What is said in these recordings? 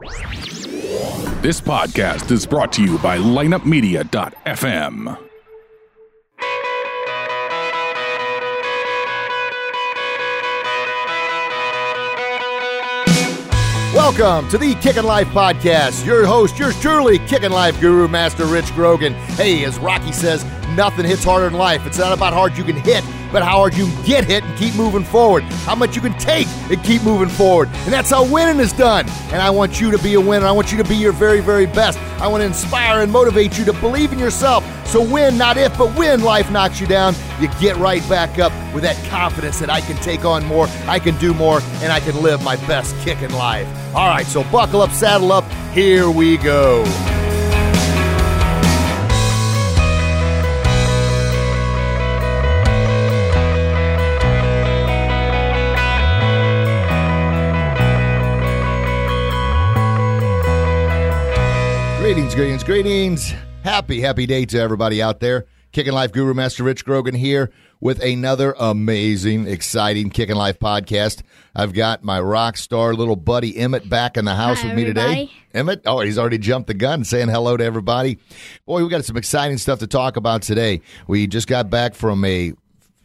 This podcast is brought to you by lineupmedia.fm. Welcome to the Kickin' Life Podcast. Your host, yours truly, Kickin' Life Guru Master Rich Grogan. Hey, as Rocky says, nothing hits harder in life. It's not about how hard you can hit, but how hard you can get hit and keep moving forward. How much you can take and keep moving forward. And that's how winning is done. And I want you to be a winner. I want you to be your very, very best. I want to inspire and motivate you to believe in yourself. So win, not if, but when life knocks you down, you get right back up with that confidence that I can take on more, I can do more, and I can live my best kick in life. All right, so buckle up, saddle up, here we go. Greetings, greetings, greetings. Happy, happy day to everybody out there. Kicking Life Guru Master Rich Grogan here with another amazing, exciting Kicking Life podcast. I've got my rock star little buddy Emmitt back in the house Hi, with me today. Emmitt, oh, he's already jumped the gun saying hello to everybody. Boy, we got some exciting stuff to talk about today. We just got back from a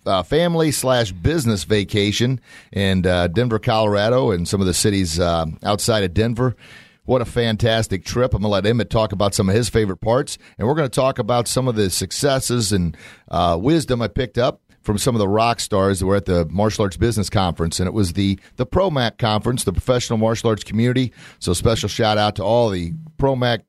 uh, family slash business vacation in uh, Denver, Colorado, and some of the cities uh, outside of Denver. What a fantastic trip. I'm going to let Emmitt talk about some of his favorite parts, and we're going to talk about some of the successes and uh, wisdom I picked up from some of the rock stars that were at the martial arts business conference and it was the the ProMac conference the professional martial arts community so special shout out to all the ProMac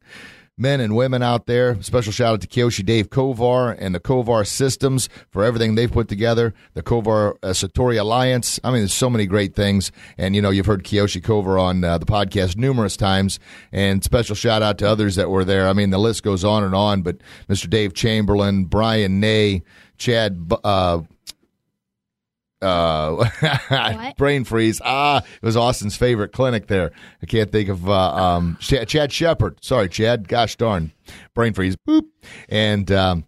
men and women out there. Special shout out to Kyoshi Dave Kovar and the Kovar Systems for everything they've put together. The Kovar uh, Satori Alliance. I mean, there's so many great things. And, you know, you've heard Kyoshi Kovar on uh, the podcast numerous times. And special shout out to others that were there. I mean, the list goes on and on, but Mr. Dave Chamberlain, Brian Ney, Chad, uh, uh, brain freeze. Ah, it was Austin's favorite clinic there. I can't think of uh, um, Ch- Chad Shepard. Sorry, Chad. Gosh darn, brain freeze. Boop. And um,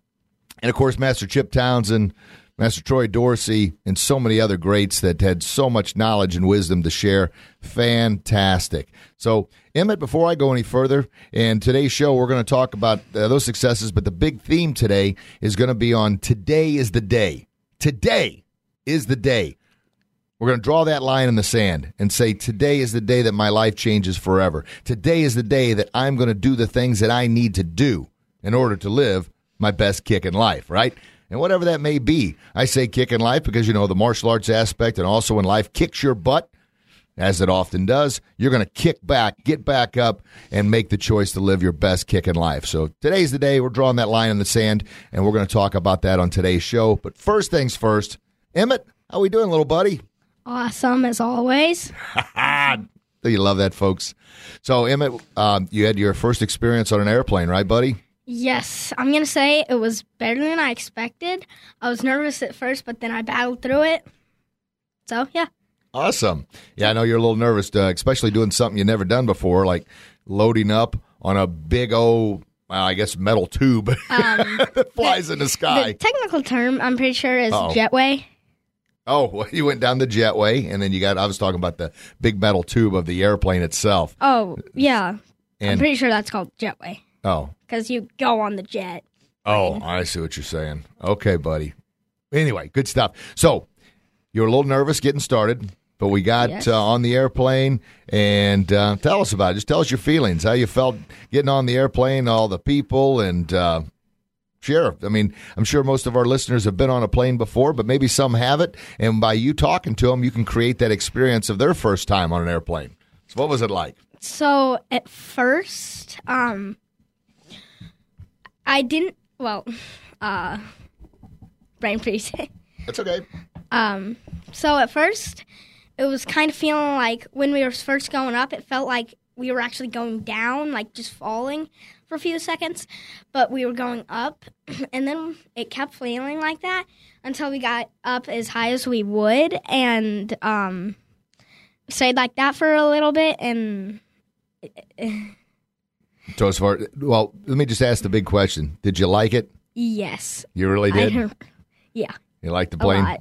and of course, Master Chip Townsend, Master Troy Dorsey, and so many other greats that had so much knowledge and wisdom to share. Fantastic. So, Emmitt, before I go any further, in today's show, we're going to talk about uh, those successes, but the big theme today is going to be on today is the day. Today is the day. We're going to draw that line in the sand and say, today is the day that my life changes forever. Today is the day that I'm going to do the things that I need to do in order to live my best kick in life, right? And whatever that may be, I say kick in life because, you know, the martial arts aspect and also when life kicks your butt, as it often does. You're going to kick back, get back up, and make the choice to live your best kick in life. So today's the day. We're drawing that line in the sand, and we're going to talk about that on today's show. But first things first, Emmitt, how we doing, little buddy? Awesome as always. You love that, folks? So, Emmitt, um, you had your first experience on an airplane, right, buddy? Yes, I'm gonna say it was better than I expected. I was nervous at first, but then I battled through it. So yeah, Awesome. Yeah, I know you're a little nervous, uh, especially doing something you've never done before, like loading up on a big old, well, I guess, metal tube that flies in the sky. the technical term I'm pretty sure is Uh-oh. jetway. Oh, well, you went down the jetway, and then you got, I was talking about the big metal tube of the airplane itself. Oh yeah, I'm pretty sure that's called jetway oh, because you go on the jet. Oh, I see what you're saying. Okay, buddy. Anyway, good stuff. So you were a little nervous getting started, but we got Yes. uh, on the airplane and uh, tell us about it. Just tell us your feelings, how you felt getting on the airplane, all the people, and uh, share. I mean, I'm sure most of our listeners have been on a plane before, but maybe some haven't. And by you talking to them, you can create that experience of their first time on an airplane. So, what was it like? So at first, um, I didn't. Well, uh, brain freeze. That's okay. Um, so at first, it was kind of feeling like when we were first going up, it felt like we were actually going down, like just falling for a few seconds, but we were going up, and then it kept flailing like that until we got up as high as we would, and um, stayed like that for a little bit, and So, as far well, let me just ask the big question: Did you like it? yes, You really did. don't- yeah, You like the lot.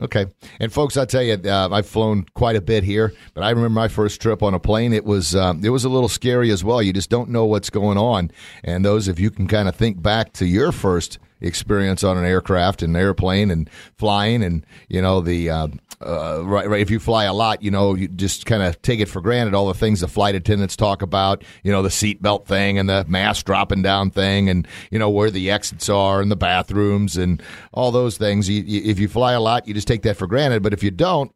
Okay. And folks, I tell you, uh, I've flown quite a bit here, but I remember my first trip on a plane. It was um, it was a little scary as well. You just don't know what's going on. And those, if you can kind of think back to your first experience on an aircraft and airplane and flying and you know the uh, uh, right, right if you fly a lot you know you just kind of take it for granted all the things the flight attendants talk about you know the seatbelt thing and the mask dropping down thing and you know where the exits are and the bathrooms and all those things. You, you, if you fly a lot you just take that for granted. But if you don't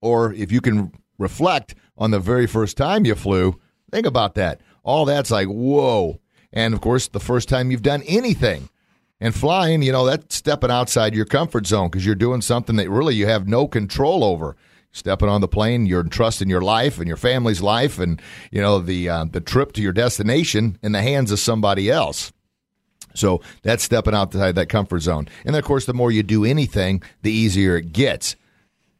or if you can reflect on the very first time you flew think about that. All that's like whoa. And of course the first time you've done anything and flying, you know, that's stepping outside your comfort zone because you're doing something that really you have no control over. Stepping on the plane, you're entrusting your life and your family's life, and you know the uh, the trip to your destination in the hands of somebody else. So that's stepping outside that comfort zone. And of course, the more you do anything, the easier it gets.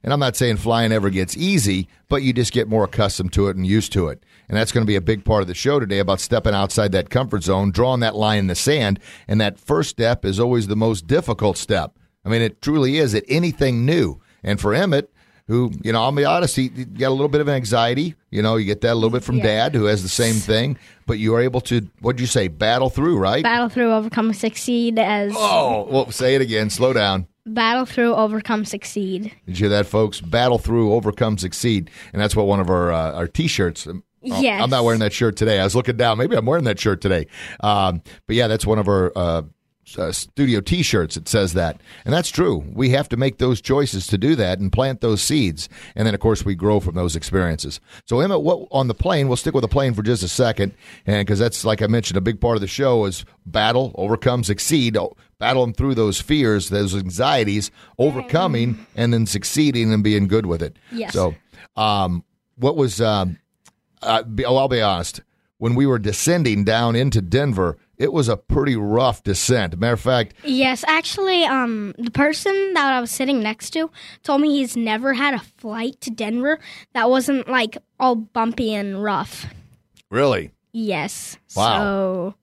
And I'm not saying flying ever gets easy, but you just get more accustomed to it and used to it. And that's going to be a big part of the show today about stepping outside that comfort zone, drawing that line in the sand. And that first step is always the most difficult step. I mean, it truly is at anything new. And for Emmitt, who, you know, I'll be honest, he, he got a little bit of anxiety. You know, you get that a little bit from Yeah. dad, who has the same thing. But you are able to, what'd you say, battle through, right? Battle through, overcome, succeed. As oh, well, say it again. Slow down. Battle through, overcome, succeed. Did you hear that, folks? Battle through, overcome, succeed, and that's what one of our uh, our T-shirts. um, oh, Yes. I'm not wearing that shirt today. I was looking down. Maybe I'm wearing that shirt today. Um, but yeah, that's one of our uh, uh, studio T-shirts. It says that, and that's true. We have to make those choices to do that and plant those seeds, and then of course we grow from those experiences. So Emmitt, what on the plane? We'll stick with the plane for just a second, and because that's like I mentioned, a big part of the show is battle, overcome, succeed. Them through those fears, those anxieties, overcoming, and then succeeding and being good with it. Yes. So, um, what was? Um, uh, be, oh, I'll be honest. When we were descending down into Denver, it was a pretty rough descent. Matter of fact, Yes, actually, um, the person that I was sitting next to told me he's never had a flight to Denver that wasn't like all bumpy and rough. really Yes. Wow. So,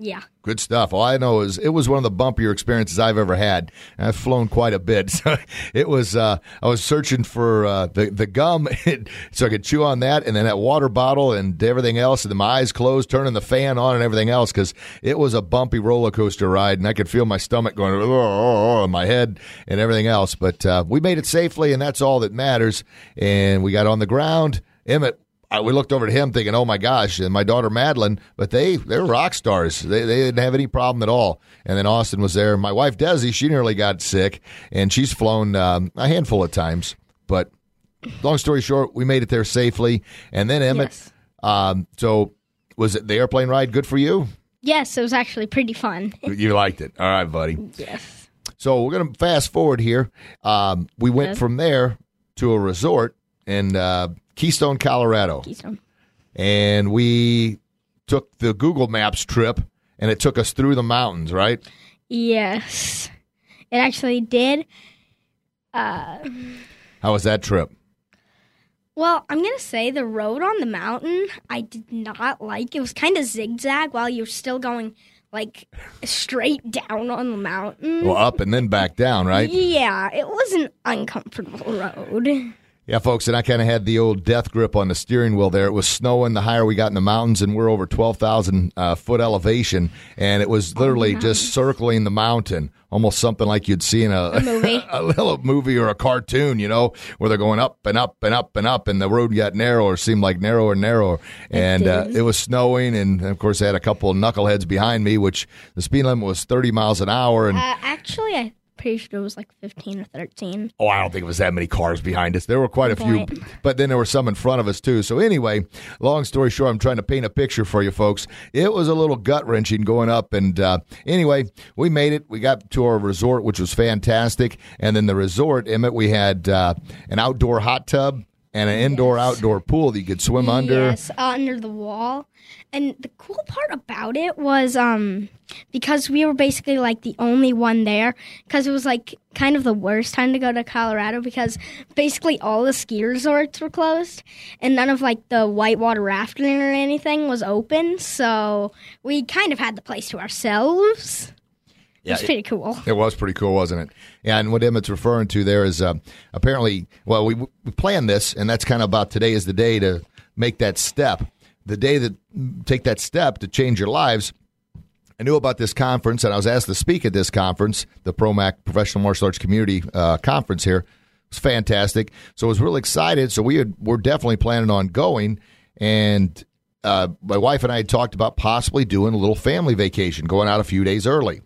yeah. good stuff. All I know is it was one of the bumpier experiences I've ever had. I've flown quite a bit. So it was. Uh, I was searching for uh, the the gum so I could chew on that, and then that water bottle and everything else, and then my eyes closed, turning the fan on, and everything else because it was a bumpy roller coaster ride, and I could feel my stomach going oh, oh, oh, my head and everything else. But uh, we made it safely, and that's all that matters. And we got on the ground. Emmitt I, we looked over to him thinking, "Oh my gosh!" And my daughter Madeline, but they they're rock stars. They they didn't have any problem at all. And then Austin was there. My wife Desi, she nearly got sick, and she's flown um, a handful of times. But long story short, we made it there safely. And then Emmitt, Yes. um, so was it the airplane ride good for you? Yes, it was actually pretty fun. You liked it, all right, buddy. yes. So we're going to fast forward here. Um, we went Good. from there to a resort and. uh, Keystone, Colorado. Keystone. and we took the Google Maps trip, and it took us through the mountains, right? Yes. It actually did. Uh, How was that trip? Well, I'm going to say the road on the mountain I did not like. It was kind of zigzag while you're still going like straight down on the mountain. Well, up and then back down, right? Yeah, it was an uncomfortable road. Yeah, folks, and I kind of had the old death grip on the steering wheel there. It was snowing the higher we got in the mountains, and we're over 12,000 uh, foot elevation, and it was literally just circling the mountain, almost something like you'd see in a, movie. a little movie or a cartoon, you know, where they're going up and up and up and up, and the road got narrower, seemed like narrower and narrower. And uh, it was snowing, and of course, I had a couple of knuckleheads behind me, which the speed limit was 30 miles an hour. And Uh, actually, I'm pretty sure it was like 15 or 13. Oh, I don't think it was that many cars behind us. There were quite a few, Point. but then there were some in front of us too. So anyway, long story short, I'm trying to paint a picture for you folks. It was a little gut wrenching going up, and uh, anyway, we made it. We got to our resort, which was fantastic, and then the resort, Emmitt, we had uh, an outdoor hot tub and an indoor outdoor pool that you could swim under. Yes, under the wall. And the cool part about it was um because we were basically like the only one there because it was like kind of the worst time to go to Colorado because basically all the ski resorts were closed and none of like the whitewater rafting or anything was open. So we kind of had the place to ourselves. It was pretty cool. It was pretty cool, wasn't it? Yeah, and what Emmitt's referring to there is uh, apparently, well, we, we planned this, and that's kind of about today is the day to make that step. The day that take that step to change your lives. I knew about this conference, and I was asked to speak at this conference, the ProMac Professional Martial Arts Community uh, Conference here. It was fantastic. So I was really excited. So we had, we're definitely planning on going. And uh, my wife and I had talked about possibly doing a little family vacation, going out a few days early.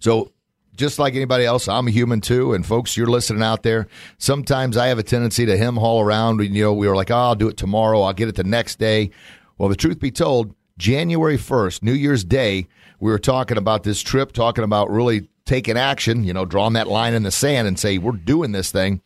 So, just like anybody else, I'm a human too. And folks, you're listening out there. Sometimes I have a tendency to hem haul around. You know, we were like, oh, I'll do it tomorrow. I'll get it the next day. Well, the truth be told, January 1st, New Year's Day, we were talking about this trip, talking about really taking action, you know, drawing that line in the sand and say, we're doing this thing.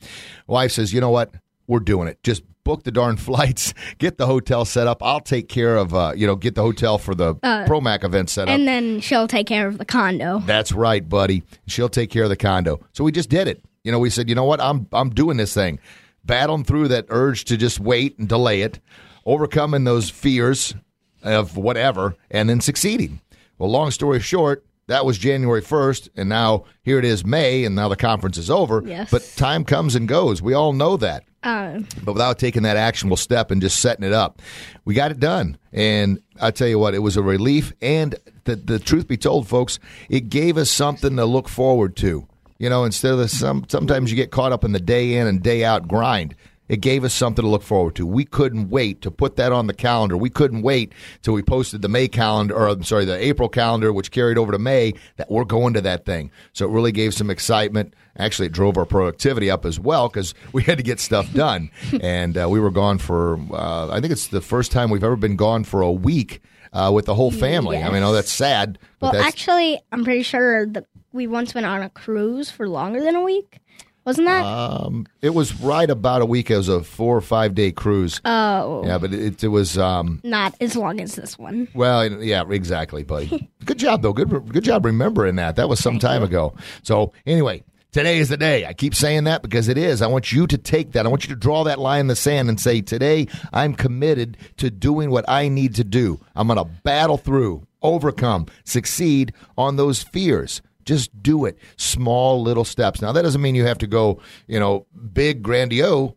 Wife says, you know what? We're doing it. Just book the darn flights, get the hotel set up. I'll take care of, uh, you know, get the hotel for the ProMac event set up. And then she'll take care of the condo. That's right, buddy. She'll take care of the condo. So we just did it. You know, we said, you know what? I'm I'm doing this thing. Battling through that urge to just wait and delay it, overcoming those fears of whatever, and then succeeding. Well, long story short, that was January 1st, and now here it is May, and now the conference is over. Yes. But time comes and goes. We all know that. Uh, But without taking that actionable step and just setting it up, we got it done. And I tell you what, it was a relief. And the, the truth be told, folks, it gave us something to look forward to. You know, instead of the, some, sometimes you get caught up in the day in and day out grind. It gave us something to look forward to. We couldn't wait to put that on the calendar. We couldn't wait till we posted the May calendar, or I'm sorry, the April calendar, which carried over to May, that we're going to that thing. So it really gave some excitement. Actually, it drove our productivity up as well because we had to get stuff done. and uh, we were gone for, uh, I think it's the first time we've ever been gone for a week uh, with the whole family. I mean, know that's sad. But well, that's, actually, I'm pretty sure that we once went on a cruise for longer than a week. Wasn't that? um, it was right about a week. It was a four or five day cruise. oh, yeah, but it, it was. Um, not as long as this one. Well, yeah, exactly, buddy. good job, though. Good, good job remembering that. That was some time ago. So, anyway, today is the day. I keep saying that because it is. I want you to take that. I want you to draw that line in the sand and say, today I'm committed to doing what I need to do. I'm going to battle through, overcome, succeed on those fears. Just do it. Small little steps. Now, that doesn't mean you have to go, you know, big, grandiose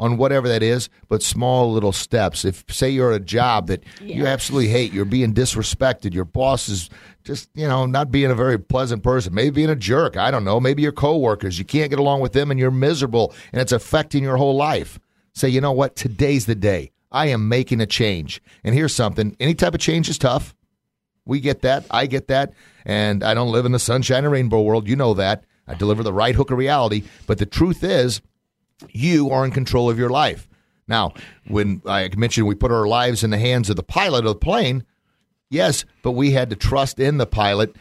on whatever that is, but small little steps. If say you're at a job that you absolutely hate, you're being disrespected, your boss is just, you know, not being a very pleasant person, maybe being a jerk, I don't know, maybe your coworkers, you can't get along with them and you're miserable and it's affecting your whole life. Say, you know what? Today's the day. I am making a change. And here's something, any type of change is tough. We get that. I get that. And I don't live in the sunshine and rainbow world. You know that. I deliver the right hook of reality. But the truth is, you are in control of your life. Now, when I mentioned we put our lives in the hands of the pilot of the plane, yes, but we had to trust in the pilot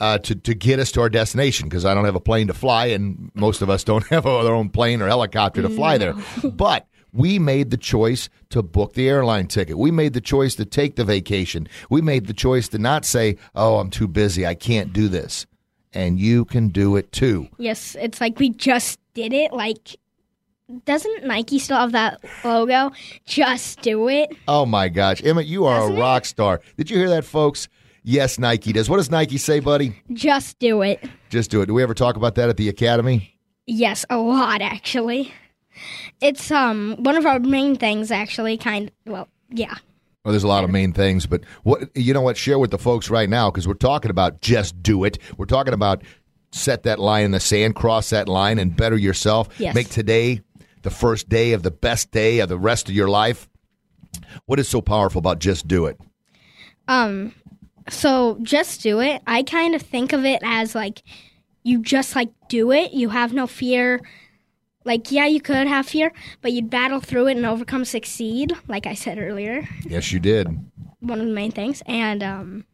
uh, to to get us to our destination because I don't have a plane to fly, and most of us don't have our own plane or helicopter to fly there. But we made the choice to book the airline ticket. We made the choice to take the vacation. We made the choice to not say, "Oh, I'm too busy. I can't do this." And you can do it too. Yes, it's like we just did it. Like, doesn't Nike still have that logo? Just do it. Oh my gosh, Emmitt, you are Doesn't a rock star. Did you hear that, folks? Yes, Nike does. What does Nike say, buddy? Just do it. Just do it. Do we ever talk about that at the academy? Yes, a lot actually. It's um one of our main things actually. Kind well, yeah. Well, there's a lot of main things, but what you know what? Share with the folks right now because we're talking about just do it. We're talking about set that line in the sand, cross that line, and better yourself. Yes. Make today the first day of the best day of the rest of your life. What is so powerful about just do it? Um, so just do it. I kind of think of it as like you just like do it. You have no fear. Like yeah, you could have fear, but you'd battle through it and overcome, succeed. Like I said earlier, Yes, you did. one of the main things. And um,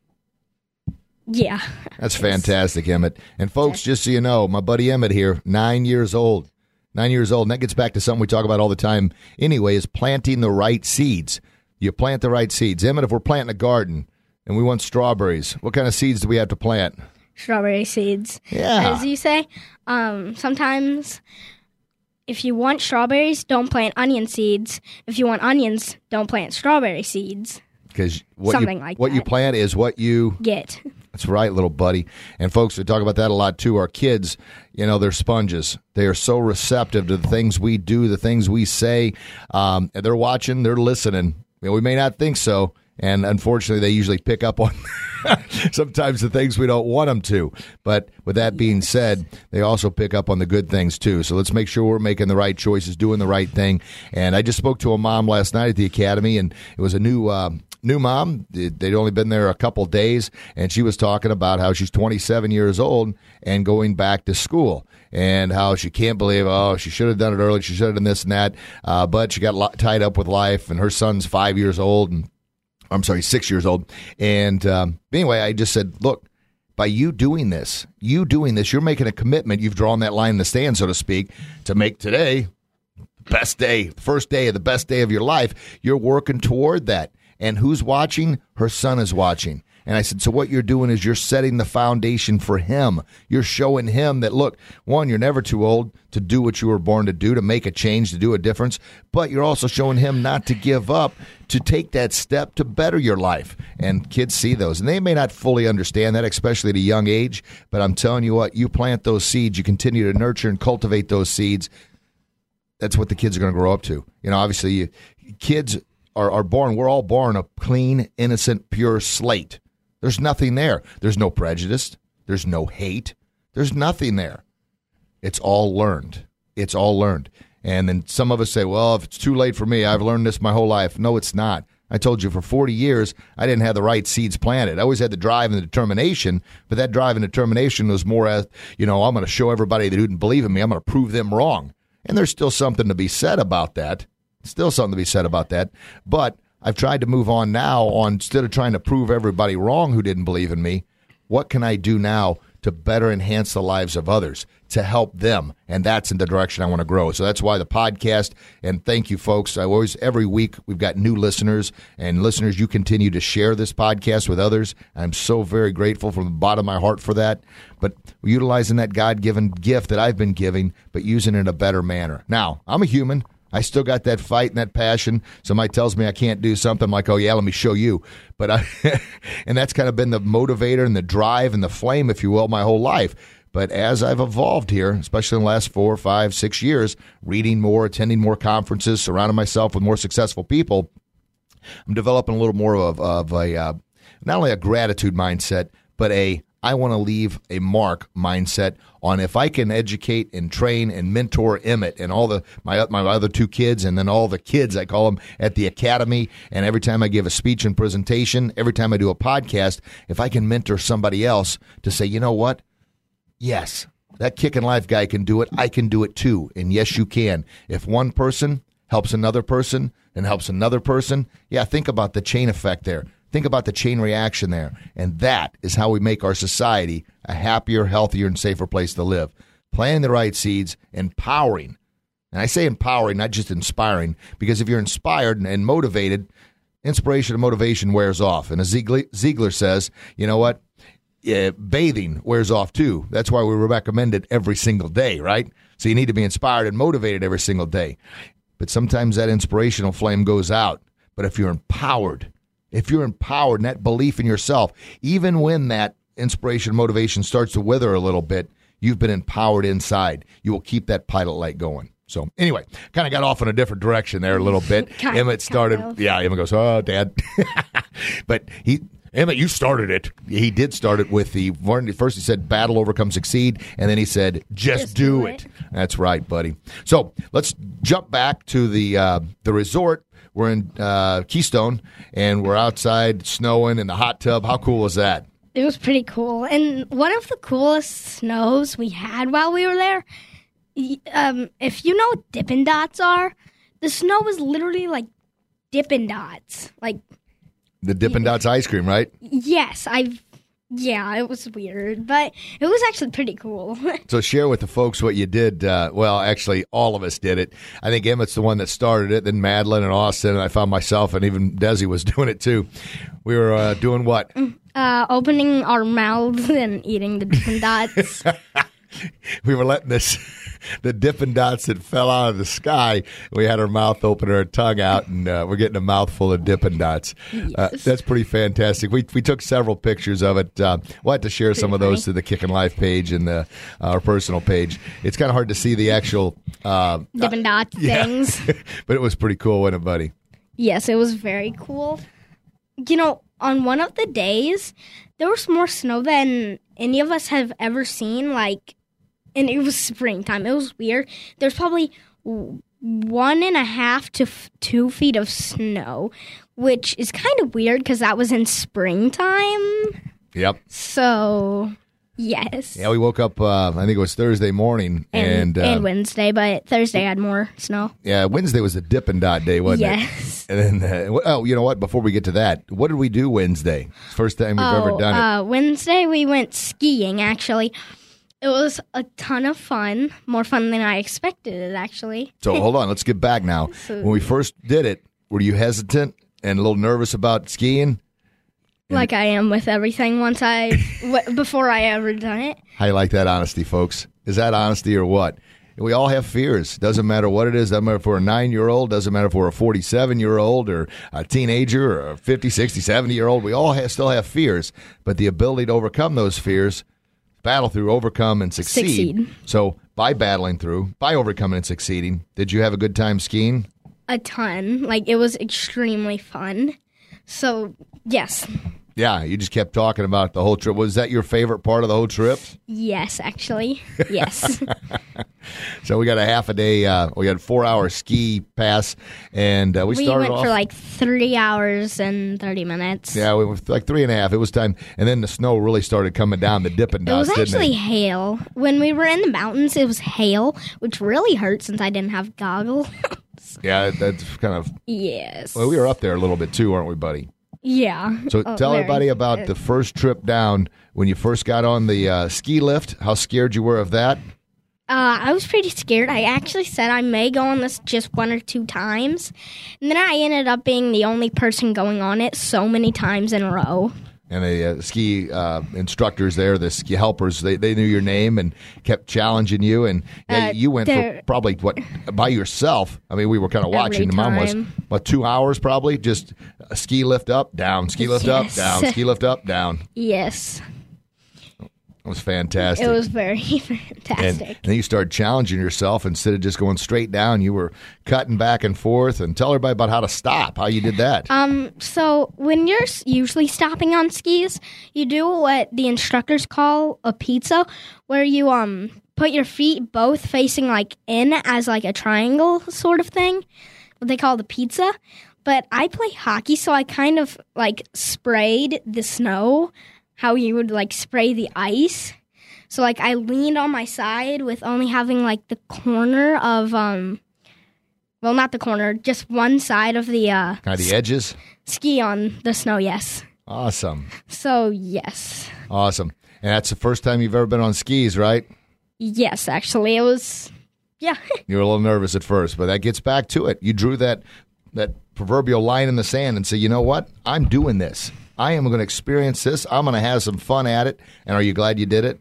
yeah, That's fantastic, Emmitt. And folks, just so you know, my buddy Emmitt here, nine years old. Nine years old. And that gets back to something we talk about all the time anyway, is planting the right seeds. You plant the right seeds. Emmett, if we're planting a garden and we want strawberries, what kind of seeds do we have to plant? strawberry seeds. Yeah. as you say. Um, sometimes. If you want strawberries, don't plant onion seeds. If you want onions, don't plant strawberry seeds. because what Something you like what you plant is what you Get. That's right, little buddy. And folks, we talk about that a lot too. Our kids, you know, they're sponges. They are so receptive to the things we do, the things we say. Um, they're watching, they're listening. You know, we may not think so. And unfortunately, they usually pick up on sometimes the things we don't want them to. But with that being said, they also pick up on the good things too. So let's make sure we're making the right choices, doing the right thing. And I just spoke to a mom last night at the academy, and it was a new. Uh, new mom. They'd only been there a couple days, and she was talking about how she's 27 years old and going back to school, and how she can't believe, oh, she should have done it early, she should have done this and that, uh, but she got lo- tied up with life, and her son's five years old, and I'm sorry, six years old. And um, anyway, I just said, look, by you doing this, you doing this, you're making a commitment. You've drawn that line in the stand, so to speak, to make today the best day, first day of the best day of your life. You're working toward that. And who's watching? Her son is watching. And I said, so what you're doing is you're setting the foundation for him. You're showing him that, look, one, you're never too old to do what you were born to do, to make a change, to do a difference. But you're also showing him not to give up, to take that step to better your life. And kids see those. And they may not fully understand that, especially at a young age. But I'm telling you what, you plant those seeds, you continue to nurture and cultivate those seeds that's what the kids are going to grow up to. You know, obviously, you, kids are, are born, we're all born a clean, innocent, pure slate. There's nothing there. There's no prejudice. There's no hate. There's nothing there. It's all learned. It's all learned. And then some of us say, well, if it's too late for me, I've learned this my whole life. No, it's not. I told you for 40 years, I didn't have the right seeds planted. I always had the drive and the determination, but that drive and determination was more as, you know, I'm going to show everybody that didn't believe in me, I'm going to prove them wrong. And there's still something to be said about that. Still something to be said about that. But I've tried to move on now on instead of trying to prove everybody wrong who didn't believe in me, what can I do now to better enhance the lives of others, to help them? And that's in the direction I want to grow. So that's why the podcast and thank you folks. I always every week we've got new listeners and listeners you continue to share this podcast with others. I'm so very grateful from the bottom of my heart for that. But utilizing that God-given gift that I've been giving, but using it in a better manner. Now, I'm a human. I still got that fight and that passion. Somebody tells me I can't do something, I'm like, oh yeah, let me show you. But I, and that's kind of been the motivator and the drive and the flame, if you will, my whole life. But as I've evolved here, especially in the last four, five, six years, reading more, attending more conferences, surrounding myself with more successful people, I'm developing a little more of, of a uh, not only a gratitude mindset, but a I want to leave a mark mindset on if I can educate and train and mentor Emmitt and all the my my other two kids and then all the kids I call them at the academy and every time I give a speech and presentation, every time I do a podcast, if I can mentor somebody else to say, you know what, yes, that kicking life guy can do it. I can do it too, and yes, you can. If one person helps another person and helps another person, yeah, think about the chain effect there. Think about the chain reaction there. And that is how we make our society a happier, healthier, and safer place to live. Planting the right seeds, empowering. And I say empowering, not just inspiring, because if you're inspired and motivated, inspiration and motivation wears off. And as Ziglar, says, you know what? Yeah, bathing wears off too. That's why we recommend it every single day, right? So you need to be inspired and motivated every single day. But sometimes that inspirational flame goes out. But if you're empowered, if you're empowered and that belief in yourself, even when that inspiration, motivation starts to wither a little bit, you've been empowered inside. You will keep that pilot light going. So anyway, kind of got off in a different direction there a little bit. Kind- Emmitt started, kind of. yeah. Emmitt goes, "Oh, Dad," but he. Emmitt, you started it. He did start it with the first. He said, "Battle overcome succeed," and then he said, "Just, Just do, do it. it. That's right, buddy. So let's jump back to the uh, the resort. We're in uh, Keystone, and we're outside snowing in the hot tub. How cool was that? It was pretty cool. And one of the coolest snows we had while we were there, um, if you know what Dippin' Dots are, the snow was literally like Dippin' Dots. Like, The Dippin' Dots ice cream, right? yes, I've. Yeah, it was weird, but it was actually pretty cool. So share with the folks what you did. Uh, well, actually, all of us did it. I think Emmitt's the one that started it. Then Madeline and Austin, and I found myself, and even Desi was doing it too. We were uh, doing what? uh, opening our mouths and eating the Dippin' Dots. we were letting this the Dippin' Dots that fell out of the sky. We had our mouth open, our tongue out, and uh, we're getting a mouthful of Dippin' Dots. Uh, that's pretty fantastic. We we took several pictures of it. Uh, we'll have to share some of those to the Kickin' Life page and the our personal page. It's kind of hard to see the actual uh, Dippin' Dots yeah. things. but it was pretty cool, wasn't it, buddy? Yes, it was very cool. You know, on one of the days, there was more snow than any of us have ever seen. Like, and it was springtime. It was weird. There's probably one and a half to f- two feet of snow, which is kind of weird because that was in springtime. Yep. So, yes. Yeah, we woke up. Uh, I think it was Thursday morning, and, and, uh, and Wednesday, but Thursday had more snow. yeah, Wednesday was the Dippin' Dot day, wasn't it? yes. And then, uh, oh, you know what? Before we get to that, what did we do Wednesday? First time we've ever done it. Uh, Wednesday we went skiing. Actually, it was a ton of fun. More fun than I expected. It actually. So hold on, let's get back now. When we first did it, were you hesitant and a little nervous about skiing? Like I am with everything. Once I w- before I ever done it. How you like that honesty, folks? Is that honesty or what? We all have fears. Doesn't matter what it is. Doesn't matter if we're a nine year old. Doesn't matter if we're a 47 year old or a teenager or a 50, 60, 70 year old. We all have, still have fears. But the ability to overcome those fears, battle through, overcome, and succeed. Succeed. So by battling through, by overcoming and succeeding, did you have a good time skiing? A ton. Like it was extremely fun. So yes, Yeah, you just kept talking about the whole trip. Was that your favorite part of the whole trip? yes, actually, yes. So we got a half a day. Uh, we had a four hour ski pass, and uh, we, we started went off. for like three hours and thirty minutes. yeah, we were like three and a half. It was time, and then the snow really started coming down. The Dippin' It Dots, was didn't actually it? hail. When we were in the mountains, it was hail, which really hurt since I didn't have goggles. Yeah, that's kind of. yes. Well, we were up there a little bit too, weren't we, buddy? Yeah. So Oh, tell very everybody about the first trip down when you first got on the uh, ski lift. How scared you were of that? Uh, I was pretty scared. I actually said I may go on this just one or two times, and then I ended up being the only person going on it so many times in a row. And the uh, ski uh, instructors there, the ski helpers, they, they knew your name and kept challenging you. And yeah, Uh, you went for probably what by yourself. I mean, we were kind of watching. The mom was what two hours probably just ski lift up, down, ski lift up, down, ski lift up, down. Yes, It was fantastic. it was very fantastic. and then you started challenging yourself instead of just going straight down. You were cutting back and forth. And tell everybody about how to stop. How you did that. Um, so when you're usually stopping on skis, you do what the instructors call a pizza, where you um put your feet both facing like in as like a triangle sort of thing. What they call the pizza. But I play hockey, so I kind of like sprayed the snow, how you would like spray the ice. So like I leaned on my side with only having like the corner of um well not the corner, just one side of the uh kind of the edges. ski on the snow, yes. Awesome, So, yes. awesome. And that's the first time you've ever been on skis, right? Yes, actually, it was. Yeah. You were a little nervous at first, but that gets back to it. You drew that that proverbial line in the sand and say, "You know what? I'm doing this. I am going to experience this. I'm going to have some fun at it." And are you glad you did it?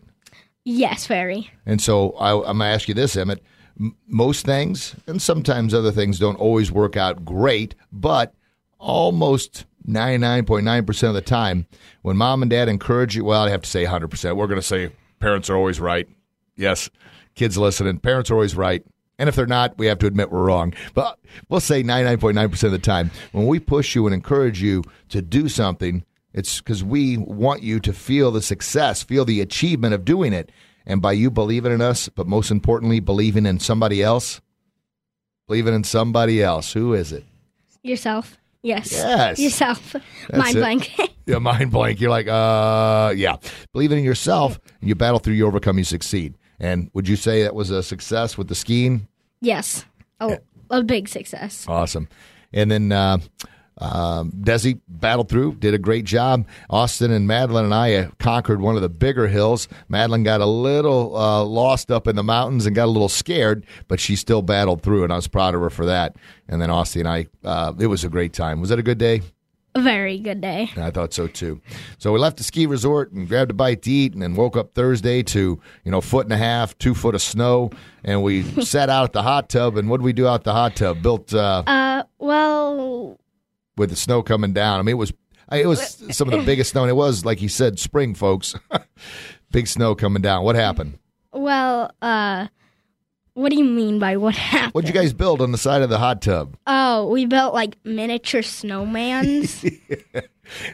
yes, very. And so I, I'm going to ask you this, Emmitt. M- most things, and sometimes other things, don't always work out great, but almost 99.9% of the time, when mom and dad encourage you, well, I have to say 100%. We're going to say parents are always right. Yes, kids listening, parents are always right. And if they're not, we have to admit we're wrong. But we'll say 99.9% of the time, when we push you and encourage you to do something, it's because we want you to feel the success, feel the achievement of doing it. And by you believing in us, but most importantly, believing in somebody else, believing in somebody else. Who is it? Yourself. Yes. Yes. Yourself. Mind it. blank. Yeah, mind blank. You're like, uh, yeah. Believing in yourself, you battle through, you overcome, you succeed. And would you say that was a success with the skiing? Yes. Oh, a big success. Awesome. And then uh, um, Desi battled through, did a great job. Austin and Madeline and I uh, conquered one of the bigger hills. Madeline got a little uh, lost up in the mountains and got a little scared, but she still battled through, and I was proud of her for that. And then Austin and I, uh, it was a great time. Was that a good day? A very good day. I thought so too. So we left the ski resort and grabbed a bite to eat, and then woke up Thursday to you know foot and a half, two foot of snow, and we sat out at the hot tub. And what did we do out the hot tub? Built uh, Uh, well, with the snow coming down. I mean, it was it was some of the biggest snow, and it was like he said, spring, folks. Big snow coming down. What happened? well, uh, what do you mean by what happened? What'd you guys build on the side of the hot tub? Oh, we built like miniature snowmans.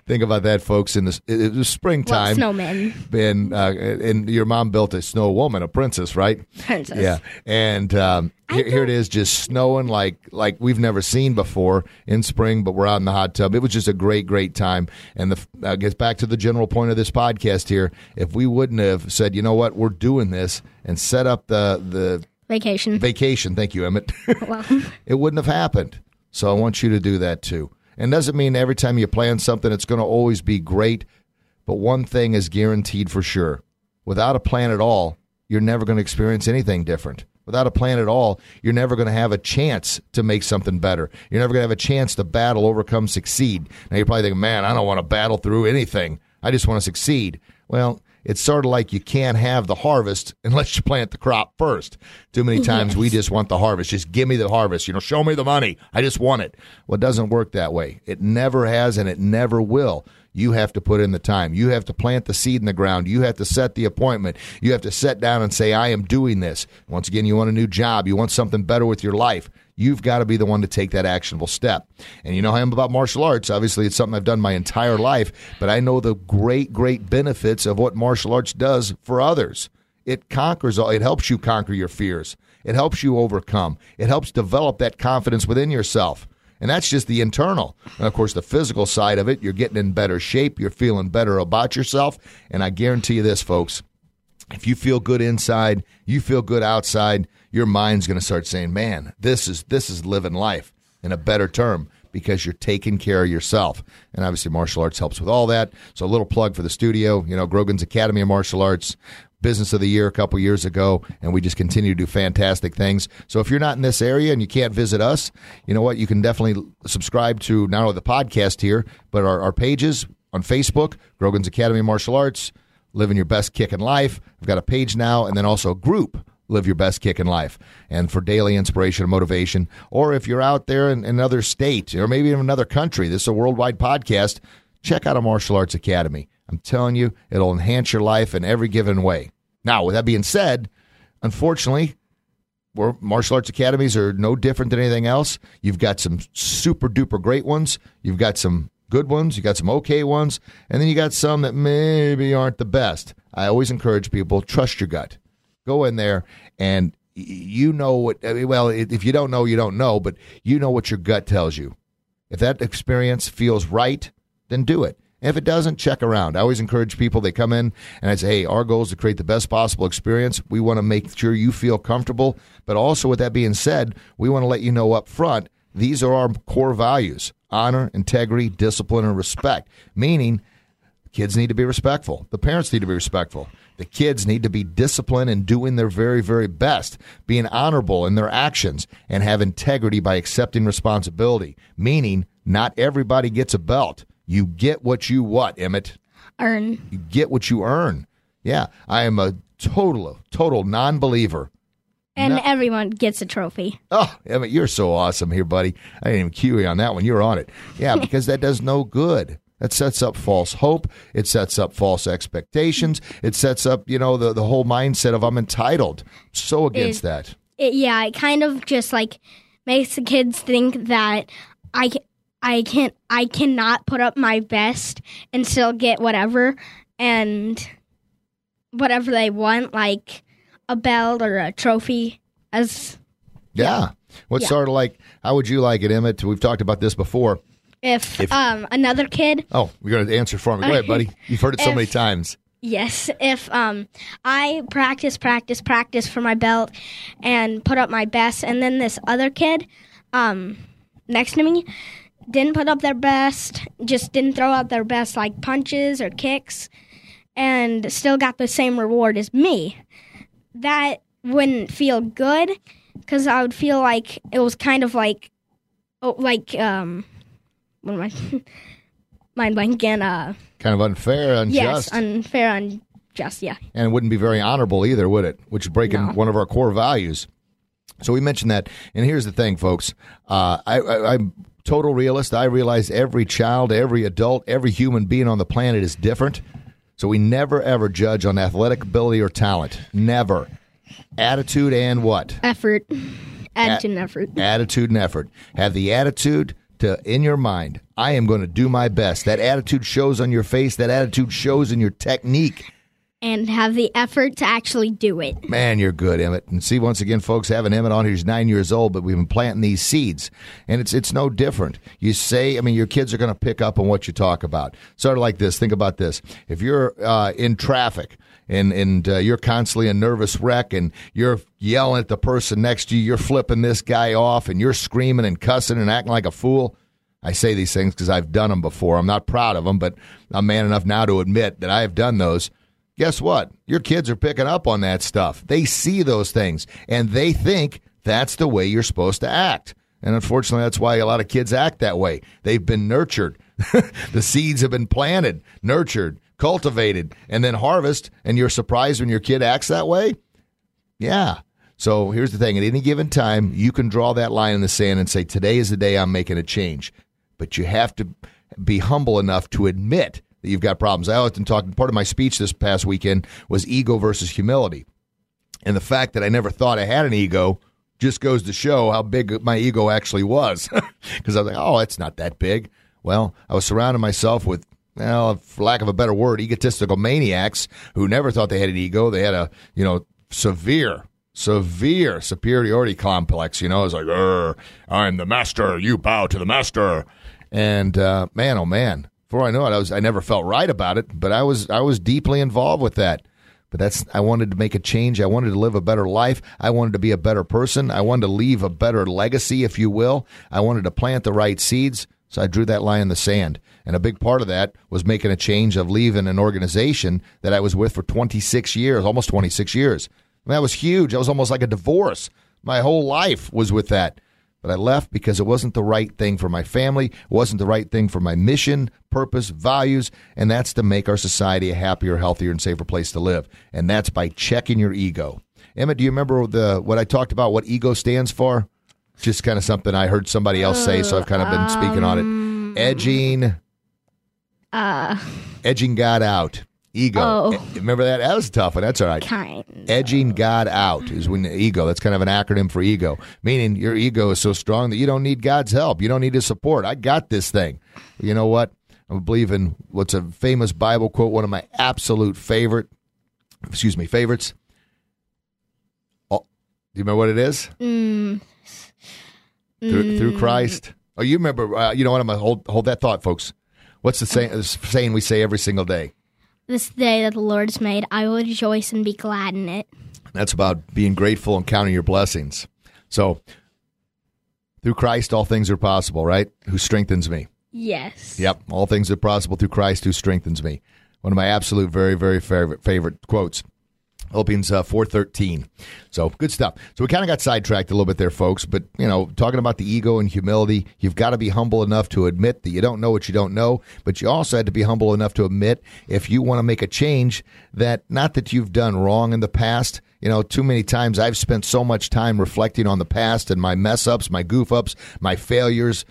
Think about that, folks. In the it was well, springtime, snowmen. and uh, and your mom built a snow woman, a princess, right? Princess. Yeah, and um, here, here it is, just snowing like like we've never seen before in spring. But we're out in the hot tub. It was just a great, great time. And the uh, gets back to the general point of this podcast here. If we wouldn't have said, you know what, we're doing this, and set up the the Vacation. vacation. Thank you, Emmitt. well, it wouldn't have happened. So I want you to do that too. And doesn't mean every time you plan something, it's going to always be great. But one thing is guaranteed for sure without a plan at all, you're never going to experience anything different. Without a plan at all, you're never going to have a chance to make something better. You're never going to have a chance to battle, overcome, succeed. Now you're probably thinking, man, I don't want to battle through anything. I just want to succeed. Well, it's sort of like you can't have the harvest unless you plant the crop first. Too many mm-hmm. times we just want the harvest. Just give me the harvest. You know, show me the money. I just want it. Well, it doesn't work that way. It never has and it never will. You have to put in the time. You have to plant the seed in the ground. You have to set the appointment. You have to sit down and say, I am doing this. Once again, you want a new job. You want something better with your life. You've got to be the one to take that actionable step. And you know how I am about martial arts. Obviously, it's something I've done my entire life, but I know the great, great benefits of what martial arts does for others. It conquers all, it helps you conquer your fears. It helps you overcome. It helps develop that confidence within yourself. And that's just the internal. And of course, the physical side of it, you're getting in better shape. You're feeling better about yourself. And I guarantee you this, folks if you feel good inside, you feel good outside, your mind's going to start saying, "Man, this is this is living life in a better term because you're taking care of yourself." And obviously martial arts helps with all that. So a little plug for the studio, you know, Grogan's Academy of Martial Arts Business of the Year a couple years ago, and we just continue to do fantastic things. So if you're not in this area and you can't visit us, you know what? You can definitely subscribe to not only the podcast here, but our, our pages on Facebook, Grogan's Academy of Martial Arts, Living Your Best Kick in Life. I've got a page now, and then also a group, Live Your Best Kick in Life, and for daily inspiration and motivation. Or if you're out there in, another state or maybe in another country, this is a worldwide podcast, check out a martial arts academy. I'm telling you, it'll enhance your life in every given way. Now, with that being said, unfortunately, we're, martial arts academies are no different than anything else. You've got some super duper great ones. You've got some good ones. You got some okay ones, and then you got some that maybe aren't the best. I always encourage people trust your gut. Go in there and you know what. I mean, well, if you don't know, you don't know, but you know what your gut tells you. If that experience feels right, then do it. If it doesn't, check around. I always encourage people, they come in and I say, hey, our goal is to create the best possible experience. We want to make sure you feel comfortable. But also, with that being said, we want to let you know up front these are our core values honor, integrity, discipline, and respect. Meaning, kids need to be respectful. The parents need to be respectful. The kids need to be disciplined and doing their very, very best, being honorable in their actions, and have integrity by accepting responsibility. Meaning, not everybody gets a belt. You get what you what, Emmitt? Earn. You get what you earn. Yeah, I am a total, total non-believer. And No. everyone gets a trophy. Oh, Emmitt, you're so awesome here, buddy. I didn't even cue you on that one. You're on it. Yeah, because that does no good. That sets up false hope. It sets up false expectations. It sets up, you know, the, the whole mindset of I'm entitled. So against It- that. It, yeah, it kind of just like makes the kids think that I I can't I cannot put up my best and still get whatever and whatever they want, like a belt or a trophy. As Yeah. What's Yeah. sort of like, how would you like it, Emmitt? We've talked about this before. If, If- um another kid Oh, you're going to answer for me. Go ahead, buddy. You've heard it so If- many times. Yes, if um I practice, practice, practice for my belt and put up my best, and then this other kid um next to me didn't put up their best, just didn't throw out their best like punches or kicks, and still got the same reward as me. That wouldn't feel good because I would feel like it was kind of like, oh, like um, what am I? my Lincoln. Uh, Kind of unfair, unjust, yes, unfair, unjust. Yeah. and it wouldn't be very honorable either, would it? Which is breaking No. one of our core values. So we mentioned that, and here's the thing, folks. Uh, I, I, I'm total realist. I realize every child, every adult, every human being on the planet is different. So we never ever judge on athletic ability or talent. Never. Attitude and what? Effort, attitude, and effort. attitude and effort. Have the attitude to in your mind. I am going to do my best. That attitude shows on your face. That attitude shows in your technique. and have the effort to actually do it. Man, you're good, Emmitt. And see, once again, folks, having Emmitt on here, he's nine years old, but we've been planting these seeds, and it's it's no different. You say, I mean, your kids are going to pick up on what you talk about. Sort of like this. Think about this: if you're uh, in traffic and and uh, you're constantly a nervous wreck, and you're yelling at the person next to you, you're flipping this guy off, and you're screaming and cussing and acting like a fool. I say these things because I've done them before. I'm not proud of them, but I'm man enough now to admit that I have done those. Guess what? Your kids are picking up on that stuff. They see those things and they think that's the way you're supposed to act. And unfortunately, that's why a lot of kids act that way. They've been nurtured. the seeds have been planted, nurtured, cultivated, and then harvest. And you're surprised when your kid acts that way? Yeah. So here's the thing at any given time, you can draw that line in the sand and say, today is the day I'm making a change. But you have to be humble enough to admit that you've got problems. I often talk, part of my speech this past weekend was ego versus humility. And the fact that I never thought I had an ego just goes to show how big my ego actually was. Because I was like, oh, it's not that big. Well, I was surrounding myself with, well, for lack of a better word, egotistical maniacs who never thought they had an ego. They had a, you know, severe, severe superiority complex. You know, it's like, I'm the master. You bow to the master. And uh, man, oh man, before I know it, I was I never felt right about it, but I was I was deeply involved with that. But that's I wanted to make a change. I wanted to live a better life. I wanted to be a better person. I wanted to leave a better legacy, if you will. I wanted to plant the right seeds. So I drew that line in the sand. And a big part of that was making a change of leaving an organization that I was with for 26 years, almost 26 years. Mean, that was huge. That was almost like a divorce. My whole life was with that. But I left because it wasn't the right thing for my family, it wasn't the right thing for my mission, purpose, values, and that's to make our society a happier, healthier, and safer place to live. And that's by checking your ego. Emmitt, do you remember the what I talked about? What ego stands for? Just kind of something I heard somebody else say, so I've kind of been speaking on it. Edging, Uh, edging God out. Ego. Oh. E- Remember that? That was a tough one. That's all right. kind. Edging God out is when the ego. That's kind of an acronym for ego, meaning your ego is so strong that you don't need God's help. You don't need His support. I got this thing. You know what? I believe in what's a famous Bible quote, one of my absolute favorite, excuse me, favorites. Oh, do you remember what it is? Mm, Through, through Christ. Oh, you remember? Uh, you know what? I'm gonna hold hold that thought, folks. What's the saying, the saying we say every single day? this day that the Lord has made, I will rejoice and be glad in it. That's about being grateful and counting your blessings. So, through Christ, all things are possible, right? Who strengthens me. Yes. Yep, all things are possible through Christ who strengthens me. One of my absolute very, very favorite, favorite quotes. Philippians uh, 4.13. So, good stuff. So, we kind of got sidetracked a little bit there, folks. But, you know, talking about the ego and humility, you've got to be humble enough to admit that you don't know what you don't know. But you also had to be humble enough to admit if you want to make a change that not that you've done wrong in the past. You know, too many times I've spent so much time reflecting on the past and my mess ups, my goof ups, my failures,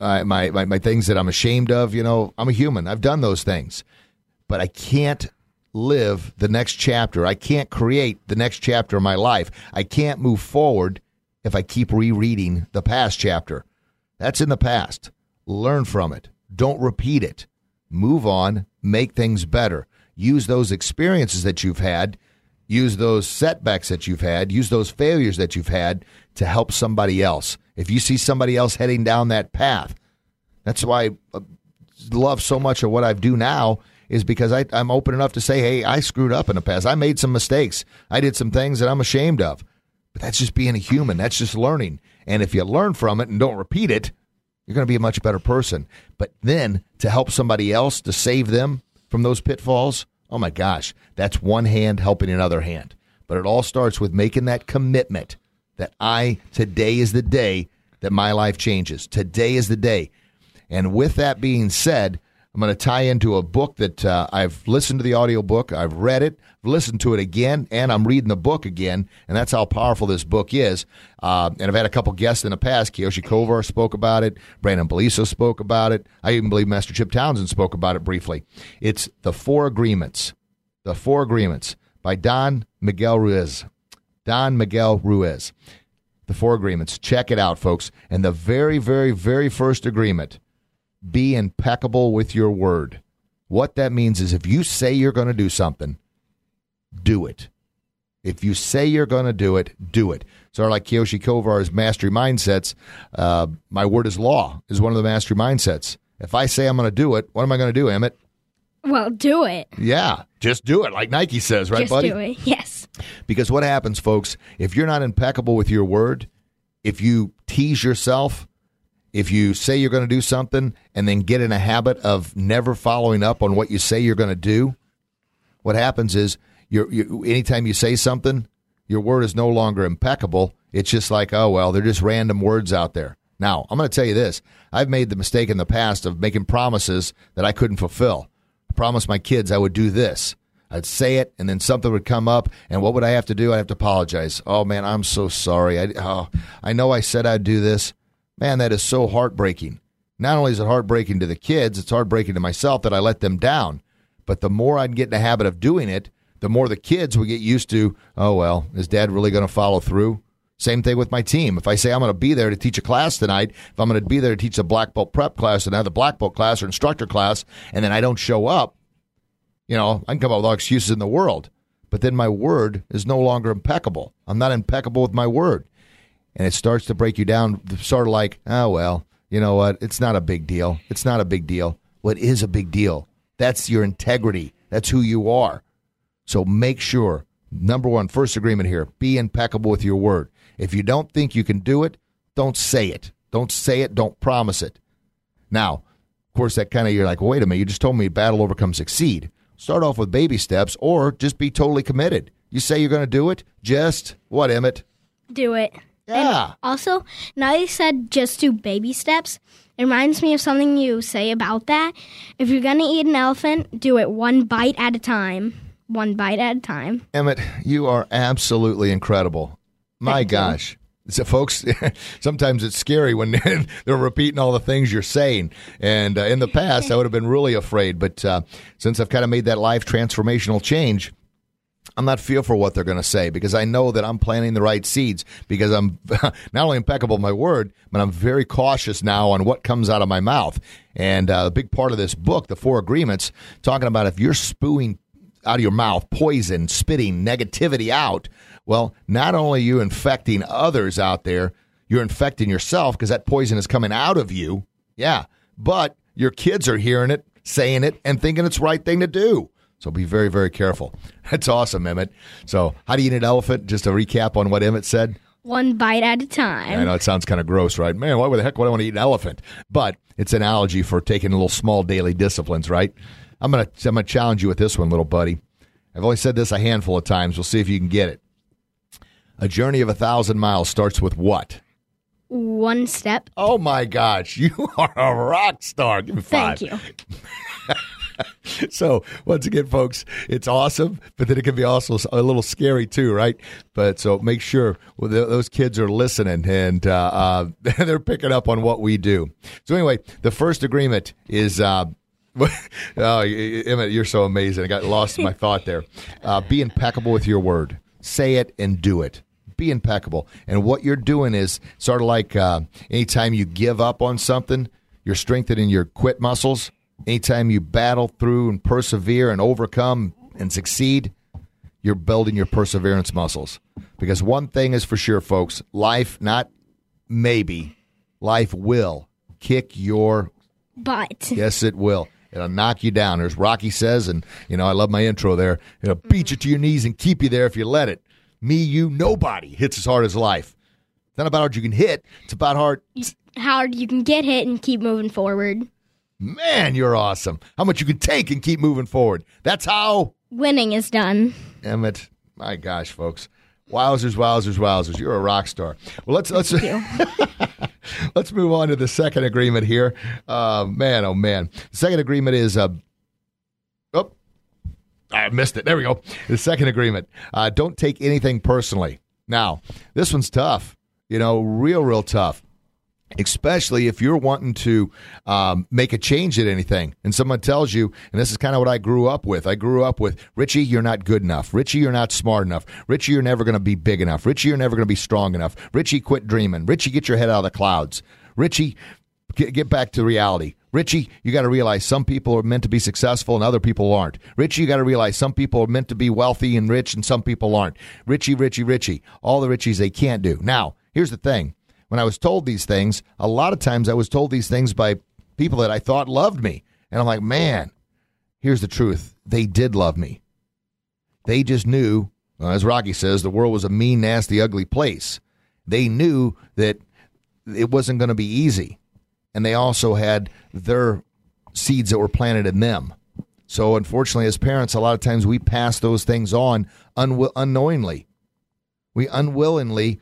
uh, my, my, my things that I'm ashamed of. You know, I'm a human. I've done those things. But I can't live the next chapter. I can't create the next chapter of my life. I can't move forward if I keep rereading the past chapter. That's in the past. Learn from it. Don't repeat it. Move on, make things better. Use those experiences that you've had, use those setbacks that you've had, use those failures that you've had to help somebody else. If you see somebody else heading down that path, that's why I love so much of what I do now is because I, I'm open enough to say, hey, I screwed up in the past. I made some mistakes. I did some things that I'm ashamed of. But that's just being a human. That's just learning. And if you learn from it and don't repeat it, you're going to be a much better person. But then to help somebody else, to save them from those pitfalls, oh my gosh, that's one hand helping another hand. But it all starts with making that commitment that I, today is the day that my life changes. Today is the day. And with that being said, I'm going to tie into a book that uh, I've listened to the audiobook, I've read it, listened to it again, and I'm reading the book again. And that's how powerful this book is. Uh, and I've had a couple guests in the past. Kyoshi Kovar spoke about it. Brandon Beliso spoke about it. I even believe Master Chip Townsend spoke about it briefly. It's The Four Agreements. The Four Agreements by Don Miguel Ruiz. Don Miguel Ruiz. The Four Agreements. Check it out, folks. And the very, very, very first agreement be impeccable with your word. What that means is if you say you're going to do something, do it. If you say you're going to do it, do it. Of like Kyoshi Kovar's mastery mindsets. Uh, my word is law is one of the mastery mindsets. If I say I'm going to do it, what am I going to do, Emmitt? Well, do it. Yeah, just do it, like Nike says, right, Just buddy? do it. Yes. Because what happens, folks, if you're not impeccable with your word, if you tease yourself, if you say you're going to do something and then get in a habit of never following up on what you say you're going to do, what happens is you're, you anytime you say something, your word is no longer impeccable. It's just like, oh, well, they're just random words out there. Now, I'm going to tell you this. I've made the mistake in the past of making promises that I couldn't fulfill. I promised my kids I would do this. I'd say it, and then something would come up, and what would I have to do? I'd have to apologize. Oh man, I'm so sorry. I, oh, I know I said I'd do this. Man, that is so heartbreaking. Not only is it heartbreaking to the kids, it's heartbreaking to myself that I let them down. But the more I'd get in the habit of doing it, the more the kids would get used to. Oh well, is Dad really going to follow through? Same thing with my team. If I say I'm going to be there to teach a class tonight, if I'm going to be there to teach a black belt prep class and the black belt class or instructor class, and then I don't show up, you know, I can come up with all excuses in the world. But then my word is no longer impeccable. I'm not impeccable with my word. And it starts to break you down, sort of like, oh, well, you know what? It's not a big deal. It's not a big deal. It is a big deal. That's your integrity. That's who you are. So make sure, number one, first agreement here be impeccable with your word. If you don't think you can do it, don't say it. Don't say it. Don't promise it. Now, of course, that kind of you're like, wait a minute, you just told me battle overcome succeed. Start off with baby steps or just be totally committed. You say you're going to do it, just what, Emmitt? Do it. Yeah. Also, now you said just do baby steps. It reminds me of something you say about that. If you're going to eat an elephant, do it one bite at a time. One bite at a time. Emmitt, you are absolutely incredible. My Thank you. gosh. So, folks, sometimes it's scary when they're repeating all the things you're saying. And uh, in the past, I would have been really afraid. But uh, since I've kind of made that life transformational change, I'm not fearful what they're going to say because I know that I'm planting the right seeds because I'm not only impeccable in my word, but I'm very cautious now on what comes out of my mouth. And uh, a big part of this book, The Four Agreements, talking about if you're spewing out of your mouth poison, spitting negativity out, well, not only are you infecting others out there, you're infecting yourself because that poison is coming out of you. Yeah. But your kids are hearing it, saying it, and thinking it's the right thing to do. So be very, very careful. That's awesome, Emmitt. So, how do you eat an elephant? Just a recap on what Emmitt said. One bite at a time. I know it sounds kind of gross, right? Man, why the heck would I want to eat an elephant? But it's an analogy for taking little small daily disciplines, right? I'm gonna I'm gonna challenge you with this one, little buddy. I've only said this a handful of times. We'll see if you can get it. A journey of a thousand miles starts with what? One step. Oh my gosh, you are a rock star. Give me five. Thank you. So once again, folks, it's awesome, but then it can be also a little scary too, right? But so make sure those kids are listening and uh, uh, they're picking up on what we do. So anyway, the first agreement is. Uh, oh, Emmitt, you're so amazing. I got lost in my thought there. Uh, be impeccable with your word. Say it and do it. Be impeccable. And what you're doing is sort of like uh, anytime you give up on something, you're strengthening your quit muscles. Anytime you battle through and persevere and overcome and succeed, you're building your perseverance muscles. Because one thing is for sure, folks life, not maybe, life will kick your butt. Yes, it will. It'll knock you down. As Rocky says, and you know, I love my intro there. It'll mm-hmm. beat you to your knees and keep you there if you let it. Me, you, nobody hits as hard as life. It's not about how hard you can hit. It's about hard. how hard you can get hit and keep moving forward. Man, you're awesome. How much you can take and keep moving forward. That's how Winning is done. Emmitt. My gosh, folks. Wowzers, wowzers, wowzers. You're a rock star. Well, let's let's. Let's move on to the second agreement here. Uh, man, oh man. The second agreement is uh, oh, I missed it. There we go. The second agreement. Uh, don't take anything personally. Now, this one's tough. You know, real, real tough especially if you're wanting to um, make a change at anything. And someone tells you and this is kind of what i grew up with. I grew up with richie you're not good enough. Richie you're not smart enough. Richie you're never going to be big enough. Richie you're never going to be strong enough. Richie quit dreaming. Richie get your head out of the clouds. Richie get, get back to reality. Richie you got to realize some people are meant to be successful and other people aren't. Richie you got to realize some people are meant to be wealthy and rich and some people aren't. Richie richie richie all the richies they can't do. Now here's the thing when I was told these things, a lot of times I was told these things by people that I thought loved me. And I'm like, man, here's the truth. They did love me. They just knew, as Rocky says, the world was a mean, nasty, ugly place. They knew that it wasn't going to be easy. And they also had their seeds that were planted in them. So, unfortunately, as parents, a lot of times we pass those things on unwi- unknowingly. We unwillingly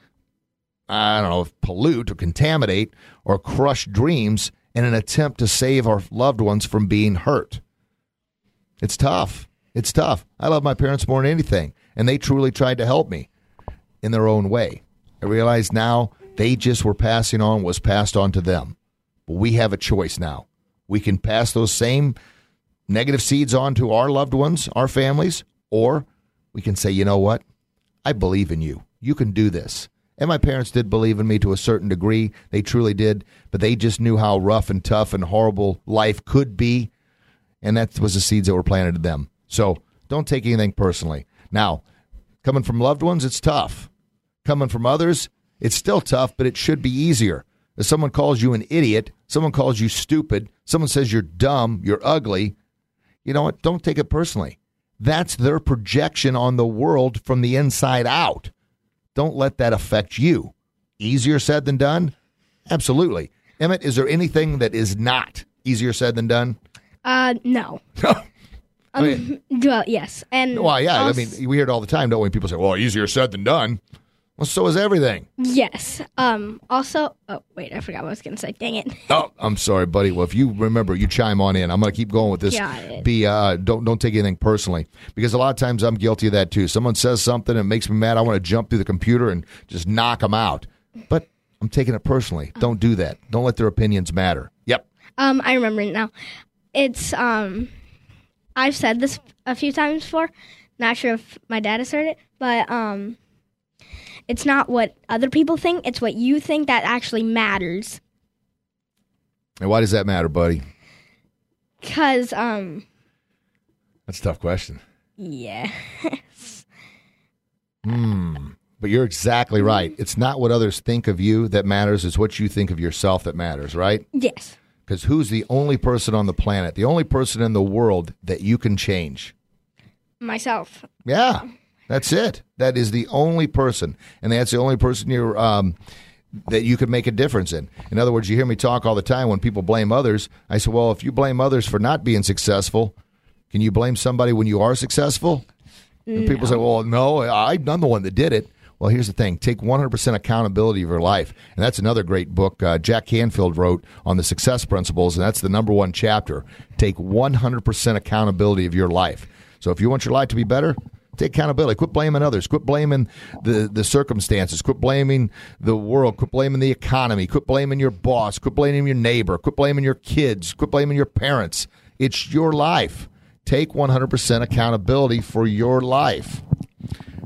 I don't know, if pollute or contaminate or crush dreams in an attempt to save our loved ones from being hurt. It's tough. It's tough. I love my parents more than anything, and they truly tried to help me in their own way. I realize now they just were passing on was passed on to them. But we have a choice now. We can pass those same negative seeds on to our loved ones, our families, or we can say, you know what? I believe in you. You can do this. And my parents did believe in me to a certain degree. They truly did. But they just knew how rough and tough and horrible life could be. And that was the seeds that were planted in them. So don't take anything personally. Now, coming from loved ones, it's tough. Coming from others, it's still tough, but it should be easier. If someone calls you an idiot, someone calls you stupid, someone says you're dumb, you're ugly, you know what? Don't take it personally. That's their projection on the world from the inside out. Don't let that affect you. Easier said than done? Absolutely. Emmitt, is there anything that is not easier said than done? Uh, no. I mean, Um, well, yes, and well, yeah. I mean, we hear it all the time, don't we? People say, well, easier said than done. Well, so is everything. yes. Um, also, oh wait, I forgot what I was gonna say. Dang it. Oh, I'm sorry, buddy. Well, if you remember, you chime on in. I'm going to keep going with this. Be uh, don't don't take anything personally because a lot of times I'm guilty of that too. Someone says something and makes me mad. I want to jump through the computer and just knock them out. But I'm taking it personally. Don't do that. Don't let their opinions matter. Yep. Um, I remember it now. It's um, I've said this a few times before. Not sure if my dad has heard it, but um, it's not what other people think. It's what you think that actually matters. And why does that matter, buddy? Cause um, That's a tough question. yeah, Hmm. But you're exactly right. It's not what others think of you that matters. It's what you think of yourself that matters, right? yes, Because who's the only person on the planet, the only person in the world that you can change? myself. Yeah, that's it. That is the only person, and that's the only person you're um, that you could make a difference in. In other words, you hear me talk all the time when people blame others. I say, well, if you blame others for not being successful, can you blame somebody when you are successful? And people say, well, no, I- I'm the one that did it. Well, here's the thing take 100% accountability of your life. And that's another great book uh, Jack Canfield wrote on the success principles. And that's the number one chapter. Take 100% accountability of your life. So if you want your life to be better, take accountability. Quit blaming others. Quit blaming the, the circumstances. Quit blaming the world. Quit blaming the economy. Quit blaming your boss. Quit blaming your neighbor. Quit blaming your kids. Quit blaming your parents. It's your life. Take 100% accountability for your life.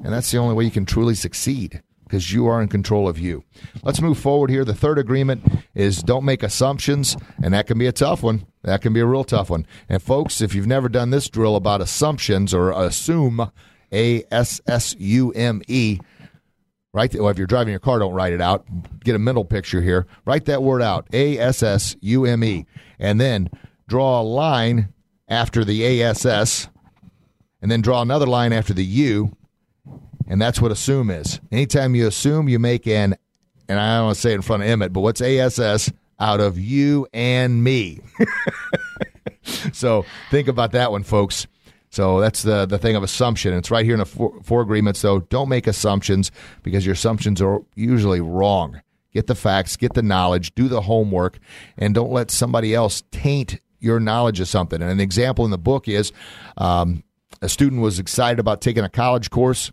And that's the only way you can truly succeed because you are in control of you. Let's move forward here. The third agreement is don't make assumptions, and that can be a tough one. That can be a real tough one. And folks, if you've never done this drill about assumptions or assume, A S S U M E, Right. Well, if you're driving your car, don't write it out. Get a mental picture here. Write that word out. A S S U M E. And then draw a line after the A S S. And then draw another line after the U. And that's what assume is. Anytime you assume, you make an, and I don't want to say it in front of Emmitt, but what's ASS out of you and me? so think about that one, folks. So that's the the thing of assumption. It's right here in the four, four agreements. So don't make assumptions because your assumptions are usually wrong. get the facts, get the knowledge, do the homework, and don't let somebody else taint your knowledge of something. And an example in the book is um, a student was excited about taking a college course,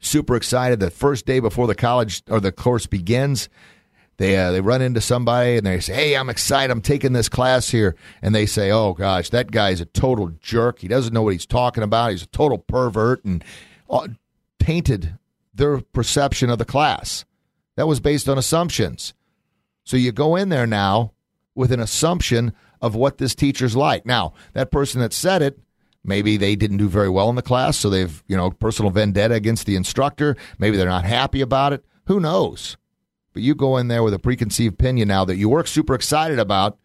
super excited. The first day before the college or the course begins, they uh, they run into somebody and they say, "Hey, I'm excited. I'm taking this class here." And they say, "Oh gosh, that guy's a total jerk. He doesn't know what he's talking about. He's a total pervert," and uh, tainted their perception of the class. That was based on assumptions. So you go in there now with an assumption of what this teacher's like. Now, that person that said it, maybe they didn't do very well in the class, so they've, you know, personal vendetta against the instructor. Maybe they're not happy about it. Who knows? But you go in there with a preconceived opinion now that you work super excited about.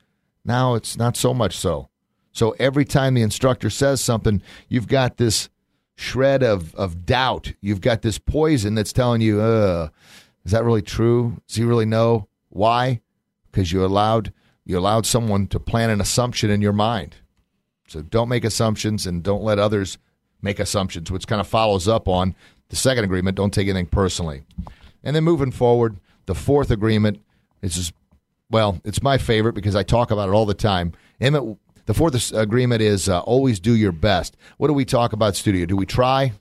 Now it's not so much so. So every time the instructor says something, you've got this shred of, of doubt. You've got this poison that's telling you, uh, is that really true? Does he really know? Why? Because you allowed you allowed someone to plant an assumption in your mind. So don't make assumptions and don't let others make assumptions, which kind of follows up on the second agreement. Don't take anything personally. And then moving forward, the fourth agreement is well, it's my favorite because I talk about it all the time. Emmitt, the fourth agreement is uh, always do your best. What do we talk about, studio? Do we try?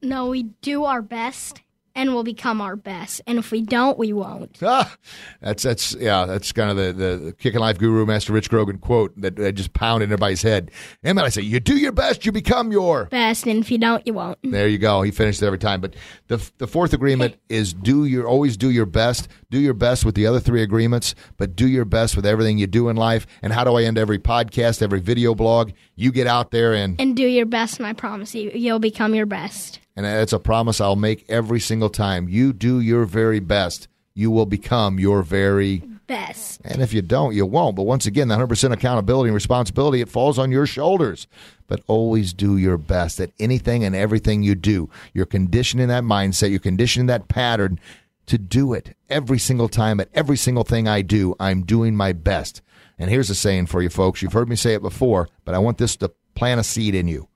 No, we do our best and we'll become our best. And if we don't, we won't. Ah, that's that's yeah, that's kind of the the, the kicking life guru, Master Rich Grogan quote that, that just pounded in everybody's head. And then I say, you do your best, you become your best, and if you don't, you won't. There you go. He finished it every time. But the the fourth agreement is do your always do your best. Do your best with the other three agreements, but do your best with everything you do in life. And how do I end every podcast, every video blog? You get out there and and do your best, and I promise you, you'll become your best. And it's a promise I'll make every single time. You do your very best, you will become your very best. And if you don't, you won't. But once again, the 100% accountability and responsibility, it falls on your shoulders. But always do your best at anything and everything you do. You're conditioning that mindset, you're conditioning that pattern to do it every single time at every single thing I do. I'm doing my best. And here's a saying for you folks. You've heard me say it before, but I want this to plant a seed in you.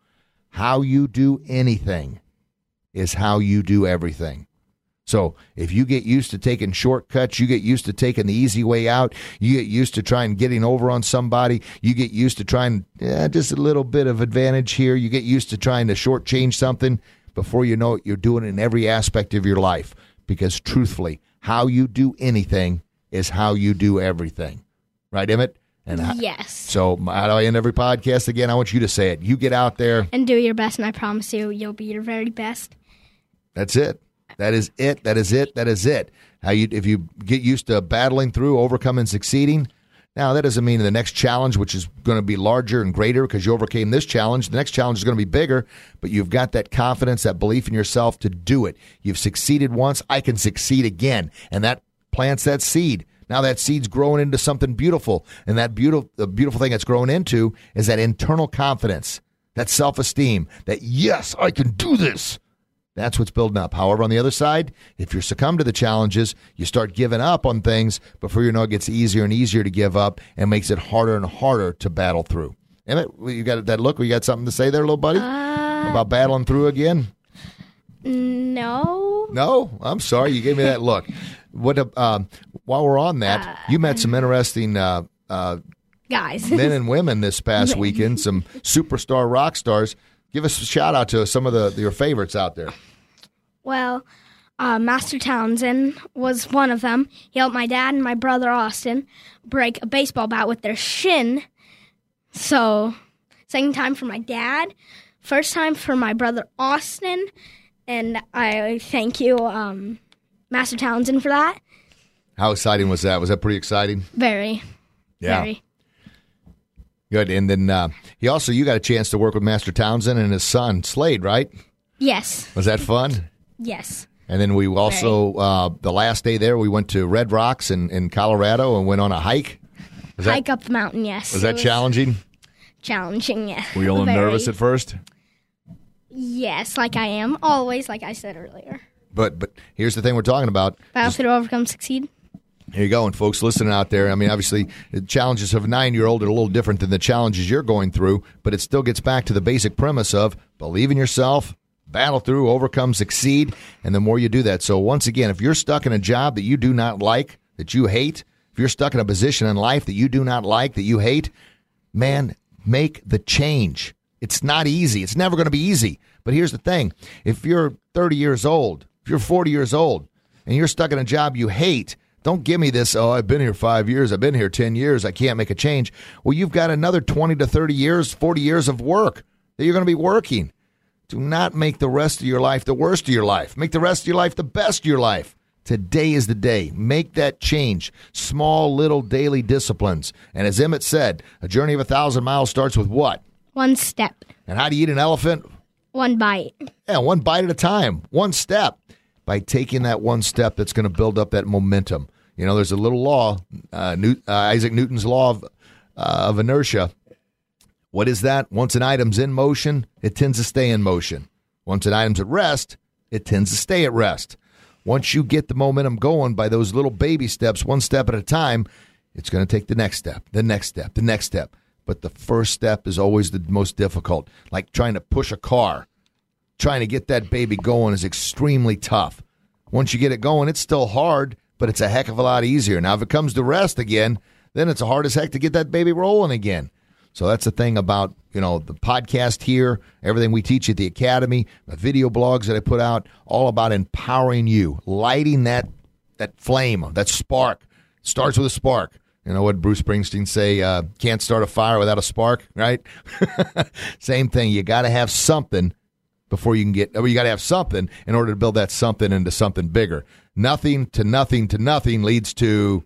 How you do anything is how you do everything. So if you get used to taking shortcuts, you get used to taking the easy way out, you get used to trying getting over on somebody, you get used to trying eh, just a little bit of advantage here, you get used to trying to shortchange something. Before you know it, you're doing it in every aspect of your life. Because truthfully, how you do anything is how you do everything. Right, Emmitt? And yes. so how do I end every podcast again? I want you to say it. You get out there and do your best, and I promise you, you'll be your very best. That's it. That is it. That is it. That is it. How you if you get used to battling through, overcoming, succeeding. Now that doesn't mean the next challenge, which is going to be larger and greater because you overcame this challenge, the next challenge is going to be bigger. But you've got that confidence, that belief in yourself to do it. You've succeeded once. I can succeed again, and that plants that seed. Now that seed's growing into something beautiful, and that beautiful, the beautiful thing it's grown into is that internal confidence, that self-esteem, that yes, I can do this. That's what's building up. However, on the other side, if you succumb to the challenges, you start giving up on things before you know it gets easier and easier to give up and makes it harder and harder to battle through. Emmitt, you got that look? You got something to say there, little buddy? Uh, About battling through again? No. No? I'm sorry. You gave me that look. What? Uh, while we're on that, uh, you met some interesting uh, uh, guys, men and women this past weekend. Some superstar rock stars. Give us a shout out to some of the your favorites out there. Well, uh, Master Townsend was one of them. He helped my dad and my brother Austin break a baseball bat with their shin. So, second time for my dad, first time for my brother Austin, and I thank you, um, Master Townsend, for that. How exciting was that? Was that pretty exciting? Very. Yeah. Very. Good. And then uh, he also, you got a chance to work with Master Townsend and his son, Slade, right? Yes. Was that fun? Yes. And then we also, uh, the last day there, we went to Red Rocks in, in Colorado and went on a hike. Was hike that, up the mountain, yes. Was that was challenging? Challenging, yeah. Were you a little Very. nervous at first? Yes, like I am. Always, like I said earlier. But but here's the thing we're talking about. Battle through, overcome, succeed. Here you go, and folks listening out there. I mean, obviously, the challenges of a nine year old are a little different than the challenges you're going through, but it still gets back to the basic premise of believe in yourself, battle through, overcome, succeed, and the more you do that. So once again, if you're stuck in a job that you do not like, that you hate, if you're stuck in a position in life that you do not like, that you hate, man, make the change. It's not easy. It's never going to be easy. But here's the thing if you're 30 years old, if you're 40 years old, and you're stuck in a job you hate, don't give me this, oh, I've been here five years, I've been here 10 years, I can't make a change. Well, you've got another 20 to 30 years, 40 years of work that you're going to be working. Do not make the rest of your life the worst of your life. Make the rest of your life the best of your life. Today is the day. Make that change. Small, little daily disciplines. And as Emmitt said, a journey of a thousand miles starts with what? One step, And how do you eat an elephant? one bite. Yeah, one bite at a time, one step. By taking that one step, that's going to build up that momentum. You know, there's a little law, uh, Newt, uh, Isaac Newton's law of, uh, of inertia. What is that? Once an item's in motion, it tends to stay in motion. Once an item's at rest, it tends to stay at rest. Once you get the momentum going by those little baby steps, one step at a time, it's going to take the next step, the next step, the next step. But the first step is always the most difficult, like trying to push a car trying to get that baby going is extremely tough. Once you get it going, it's still hard, but it's a heck of a lot easier. Now, if it comes to rest again, then it's hard as heck to get that baby rolling again. So that's the thing about you know the podcast here, everything we teach at the academy, the video blogs that I put out, all about empowering you, lighting that that flame, that spark. Starts with a spark. You know what Bruce Springsteen say? Uh, can't start a fire without a spark, right? Same thing. You got to have something before you can get or you got to have something in order to build that something into something bigger nothing to nothing to nothing leads to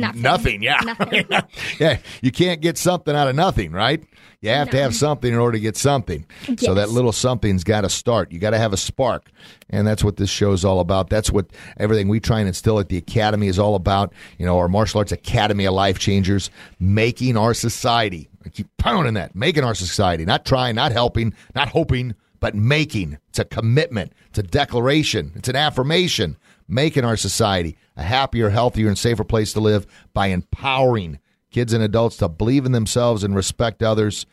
Nothing. nothing yeah Nothing. yeah you can't get something out of nothing right you have to have something in order to get something so that little something's got to start you got to have a spark and that's what this show is all about that's what everything we try and instill at the academy is all about you know our martial arts academy of life changers making our society I keep pounding that making our society not trying not helping not hoping but making. It's a commitment. It's a declaration. It's an affirmation. Making our society a happier, healthier, and safer place to live by empowering kids and adults to believe in themselves and respect others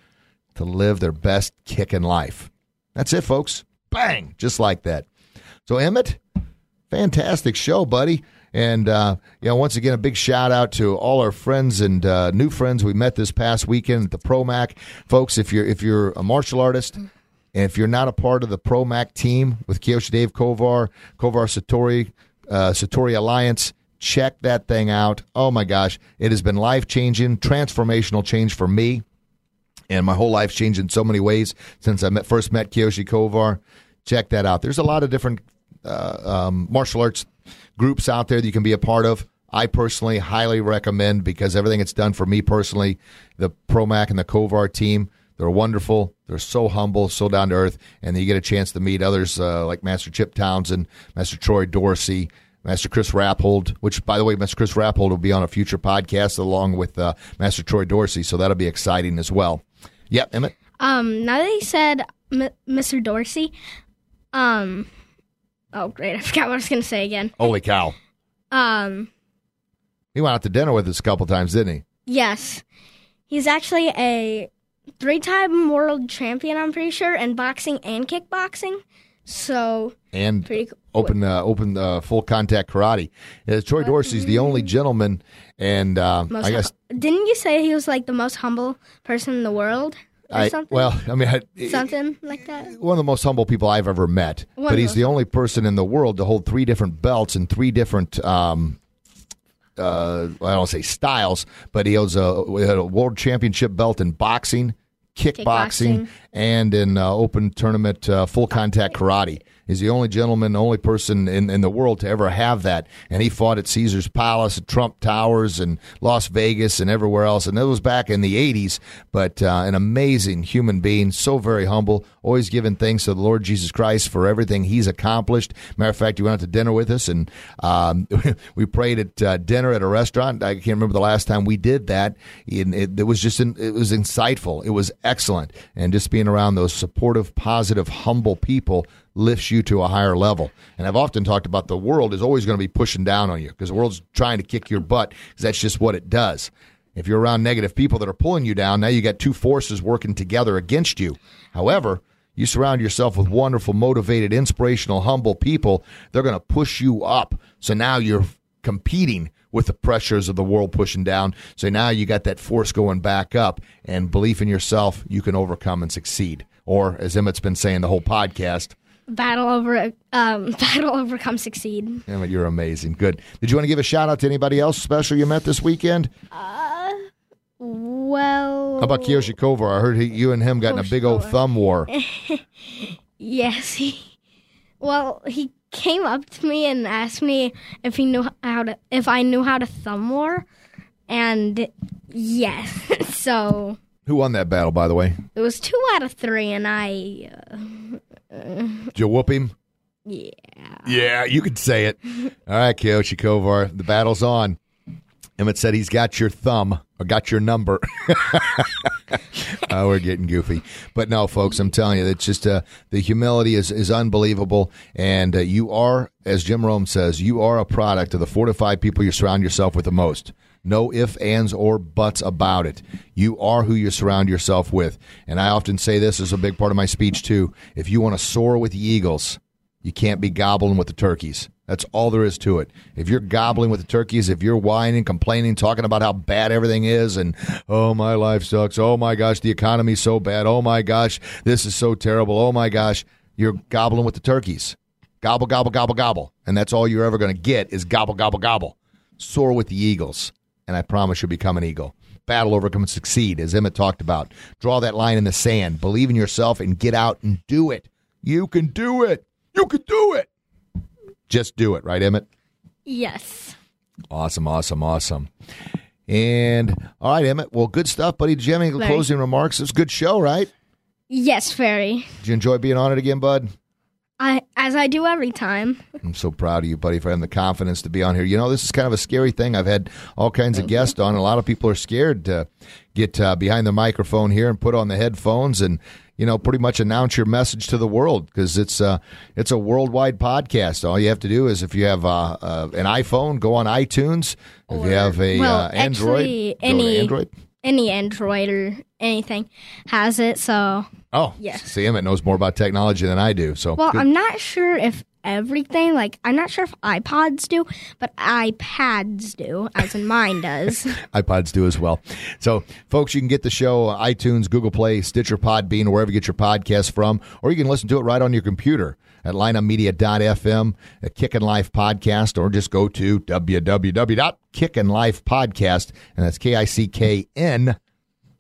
to live their best kick in life. That's it, folks. Bang! Just like that. So, Emmitt, fantastic show, buddy. And uh, you know, once again, a big shout out to all our friends and uh, new friends we met this past weekend at the ProMac, folks. If you're if you're a martial artist, and if you're not a part of the ProMac team with Kyoshi Dave Kovar, Kovar Satori, uh, Satori Alliance, check that thing out. Oh my gosh, it has been life changing, transformational change for me and my whole life's changed in so many ways since I met, first met Kyoshi Kovar. Check that out. There's a lot of different uh, um, martial arts groups out there that you can be a part of. I personally highly recommend because everything it's done for me personally, the ProMac and the Kovar team, they're wonderful. They're so humble, so down to earth, and you get a chance to meet others uh, like Master Chip Townsend, Master Troy Dorsey, Master Chris Rappold, which, by the way, Master Chris Rappold will be on a future podcast along with uh, Master Troy Dorsey, so that'll be exciting as well. Yep, Emmitt. Um, now that he said M- Mr. Dorsey, um, oh great, I forgot what I was gonna say again. Holy cow. Um, He went out to dinner with us a couple times, didn't he? yes, he's actually a three-time world champion. I'm pretty sure in boxing and kickboxing. So And pretty cool. open uh, open uh, full contact karate. Uh, Troy Dorsey's the only gentleman, and uh, Most I guess hum- didn't you say he was like the most humble person in the world or I something? well, I mean, I, something like that. one of the most humble people I've ever met. One but he's the only person in the world to hold three different belts and three different. Um, uh, I don't say styles, but he holds a, had a world championship belt in boxing, kickboxing, Kickboxing. and in uh, open tournament uh, full contact karate. He's the only gentleman, the only person in, in the world to ever have that. And he fought at Caesar's Palace, at Trump Towers, and Las Vegas, and everywhere else. And that was back in the 80s. But uh, an amazing human being, so very humble, always giving thanks to the Lord Jesus Christ for everything he's accomplished. Matter of fact, he went out to dinner with us, and um, we prayed at uh, dinner at a restaurant. I can't remember the last time we did that. And it, it was just it was insightful. It was excellent, and just being around those supportive, positive, humble people lifts you to a higher level. And I've often talked about the world is always going to be pushing down on you because the world's trying to kick your butt because that's just what it does. If you're around negative people that are pulling you down, now you got two forces working together against you. However, You surround yourself with wonderful, motivated, inspirational, humble people. They're going to push you up. So now you're competing with the pressures of the world pushing down. So now you got that force going back up and belief in yourself, you can overcome and succeed. Or as Emmitt's been saying the whole podcast, Battle over, um, battle overcome, succeed. Emmitt, you're amazing. Good. Did you want to give a shout out to anybody else special you met this weekend? Well, How about Kyoshi Kovar? I heard he, you and him got in a big old thumb war. yes, he. Well, he came up to me and asked me if he knew how to, if I knew how to thumb war, and yes, so Who won that battle, by the way? it was two out of three, and I, uh, Did you whoop him? yeah, Yeah, you could say it. All right, Kyoshi Kovar, the battle's on. Emmitt said he's got your thumb or got your number. oh, we're getting goofy, but no, folks, I'm telling you, it's just uh, the humility is is unbelievable, and uh, you are, as Jim Rohn says, you are a product of the four to five people you surround yourself with the most. No ifs, ands, or buts about it. You are who you surround yourself with, and I often say this is a big part of my speech too. If you want to soar with the eagles, you can't be gobbling with the turkeys. That's all there is to it. If you're gobbling with the turkeys, if you're whining, complaining, talking about how bad everything is, and oh, my life sucks. Oh, my gosh, the economy's so bad. Oh, my gosh, this is so terrible. Oh, my gosh, you're gobbling with the turkeys. Gobble, gobble, gobble, gobble. And that's all you're ever going to get is gobble, gobble, gobble. Soar with the eagles. And I promise you'll become an eagle. Battle, overcome, and succeed, as Emmitt talked about. Draw that line in the sand. Believe in yourself and get out and do it. You can do it. You can do it. Just do it, right, Emmitt? yes. Awesome, awesome, awesome. And all right, Emmitt. Well, good stuff, buddy. Did you have any Very. closing remarks? It was a good show, right? Yes, very. Did you enjoy being on it again, bud? I as I do every time. I'm so proud of you, buddy, for having the confidence to be on here. You know, this is kind of a scary thing. I've had all kinds of guests on. A lot of people are scared to get uh, behind the microphone here and put on the headphones and you know pretty much announce your message to the world because it's uh, it's a worldwide podcast. All you have to do is if you have uh, uh, an iPhone, go on iTunes. If you have a well, uh, Android, actually, go to any Android. Any Android or anything has it. So, Oh, yeah, See, Emmitt knows more about technology than I do. So well, good. I'm not sure if everything like I'm not sure if iPods do, but iPads do, as in mine does. iPods do as well. So, folks, you can get the show iTunes, Google Play, Stitcher, Podbean, wherever you get your podcast from, or you can listen to it right on your computer at lineupmedia.fm, a KickinLife podcast, or just go to www.kickandlifepodcast, and that's K I C K N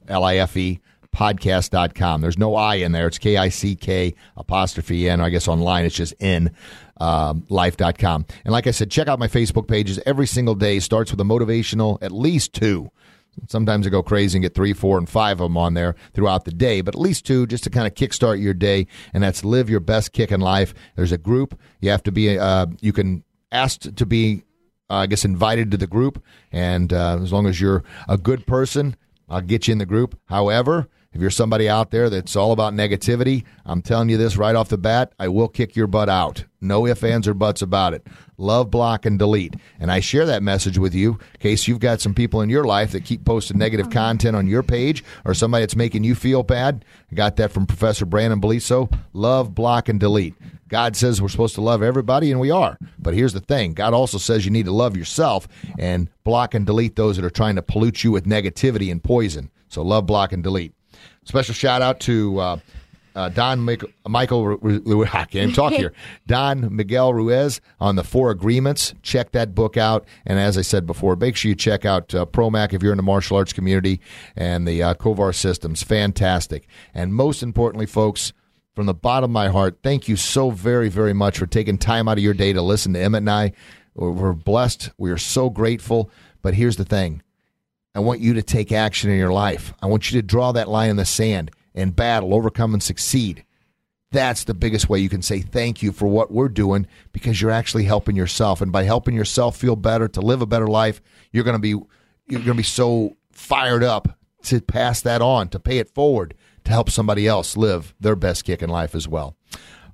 L I F E podcast.com. There's no I in there. It's K I C K apostrophe N. I guess online it's just N um, life.com. And like I said, check out my Facebook pages every single day. Starts with a motivational, at least two. Sometimes I go crazy and get three, four, and five of them on there throughout the day, but at least two just to kind of kickstart your day. And that's live your best kick in life. There's a group. You have to be, uh, you can ask to be uh, I guess invited to the group, and uh, as long as you're a good person, I'll get you in the group. However, if you're somebody out there that's all about negativity, I'm telling you this right off the bat, I will kick your butt out. No ifs, ands, or buts about it. Love, block, and delete. And I share that message with you in case you've got some people in your life that keep posting negative uh-huh. content on your page or somebody that's making you feel bad. I got that from Professor Brandon Beliso. Love, block, and delete. God says we're supposed to love everybody, and we are. But here's the thing God also says you need to love yourself and block and delete those that are trying to pollute you with negativity and poison. So love, block, and delete. Special shout out to uh, uh, Don Michael, Michael I can't talk here. Don Miguel Ruiz on the Four Agreements. Check that book out. And as I said before, make sure you check out uh, ProMac if you're in the martial arts community and the uh, Kovar systems. Fantastic. And most importantly, folks, from the bottom of my heart, thank you so very, very much for taking time out of your day to listen to Emmitt and I. We're blessed. We are so grateful. But here's the thing I want you to take action in your life. I want you to draw that line in the sand and battle, overcome, and succeed. That's the biggest way you can say thank you for what we're doing because you're actually helping yourself. And by helping yourself feel better, to live a better life, you're going to be you're going to be so fired up to pass that on, to pay it forward, to help somebody else live their best kick in life as well.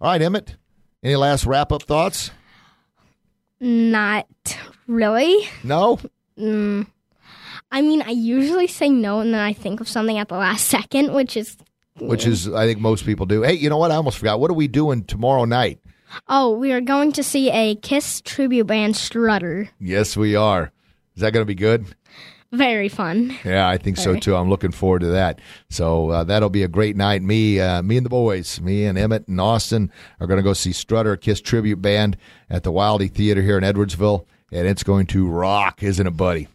All right, Emmitt. Any last wrap up thoughts? Not really. No. Mm. I mean, I usually say no and then I think of something at the last second, which is which is I think most people do. Hey, you know what? I almost forgot. What are we doing tomorrow night? Oh, we are going to see a Kiss tribute band Strutter. Yes, we are. Is that going to be good? Very fun. Yeah, I think so too. I'm looking forward to that. So uh, that'll be a great night. Me, uh, me and the boys, me and Emmitt and Austin are going to go see Strutter Kiss tribute band at the Wildey Theater here in Edwardsville, and it's going to rock, isn't it, buddy?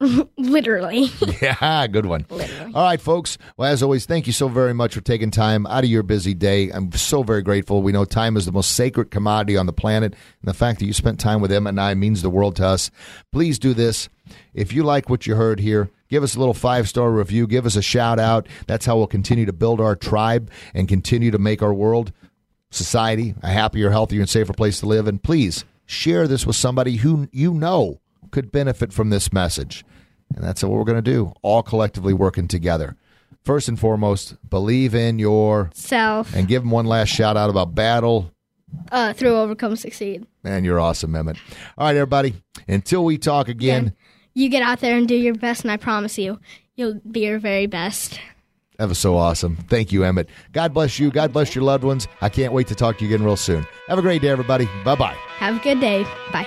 Literally. Yeah, good one. Literally. All right, folks. Well, as always, thank you so very much for taking time out of your busy day. I'm so very grateful. We know time is the most sacred commodity on the planet, and the fact that you spent time with Emmitt and I means the world to us. Please do this. If you like what you heard here, give us a little five star review, give us a shout out. That's how we'll continue to build our tribe and continue to make our world, society, a happier, healthier, and safer place to live. And please share this with somebody who you know could benefit from this message. And that's what we're going to do, all collectively working together. First and foremost, believe in your Self. and give them one last shout out about battle. Uh, through overcome succeed. Man, you're awesome, Emmitt. All right, everybody. Until we talk again, You get out there and do your best, and I promise you, you'll be your very best. that was so awesome. Thank you, Emmitt. God bless you. God bless your loved ones. I can't wait to talk to you again real soon. Have a great day, everybody. Bye bye. Have a good day. Bye.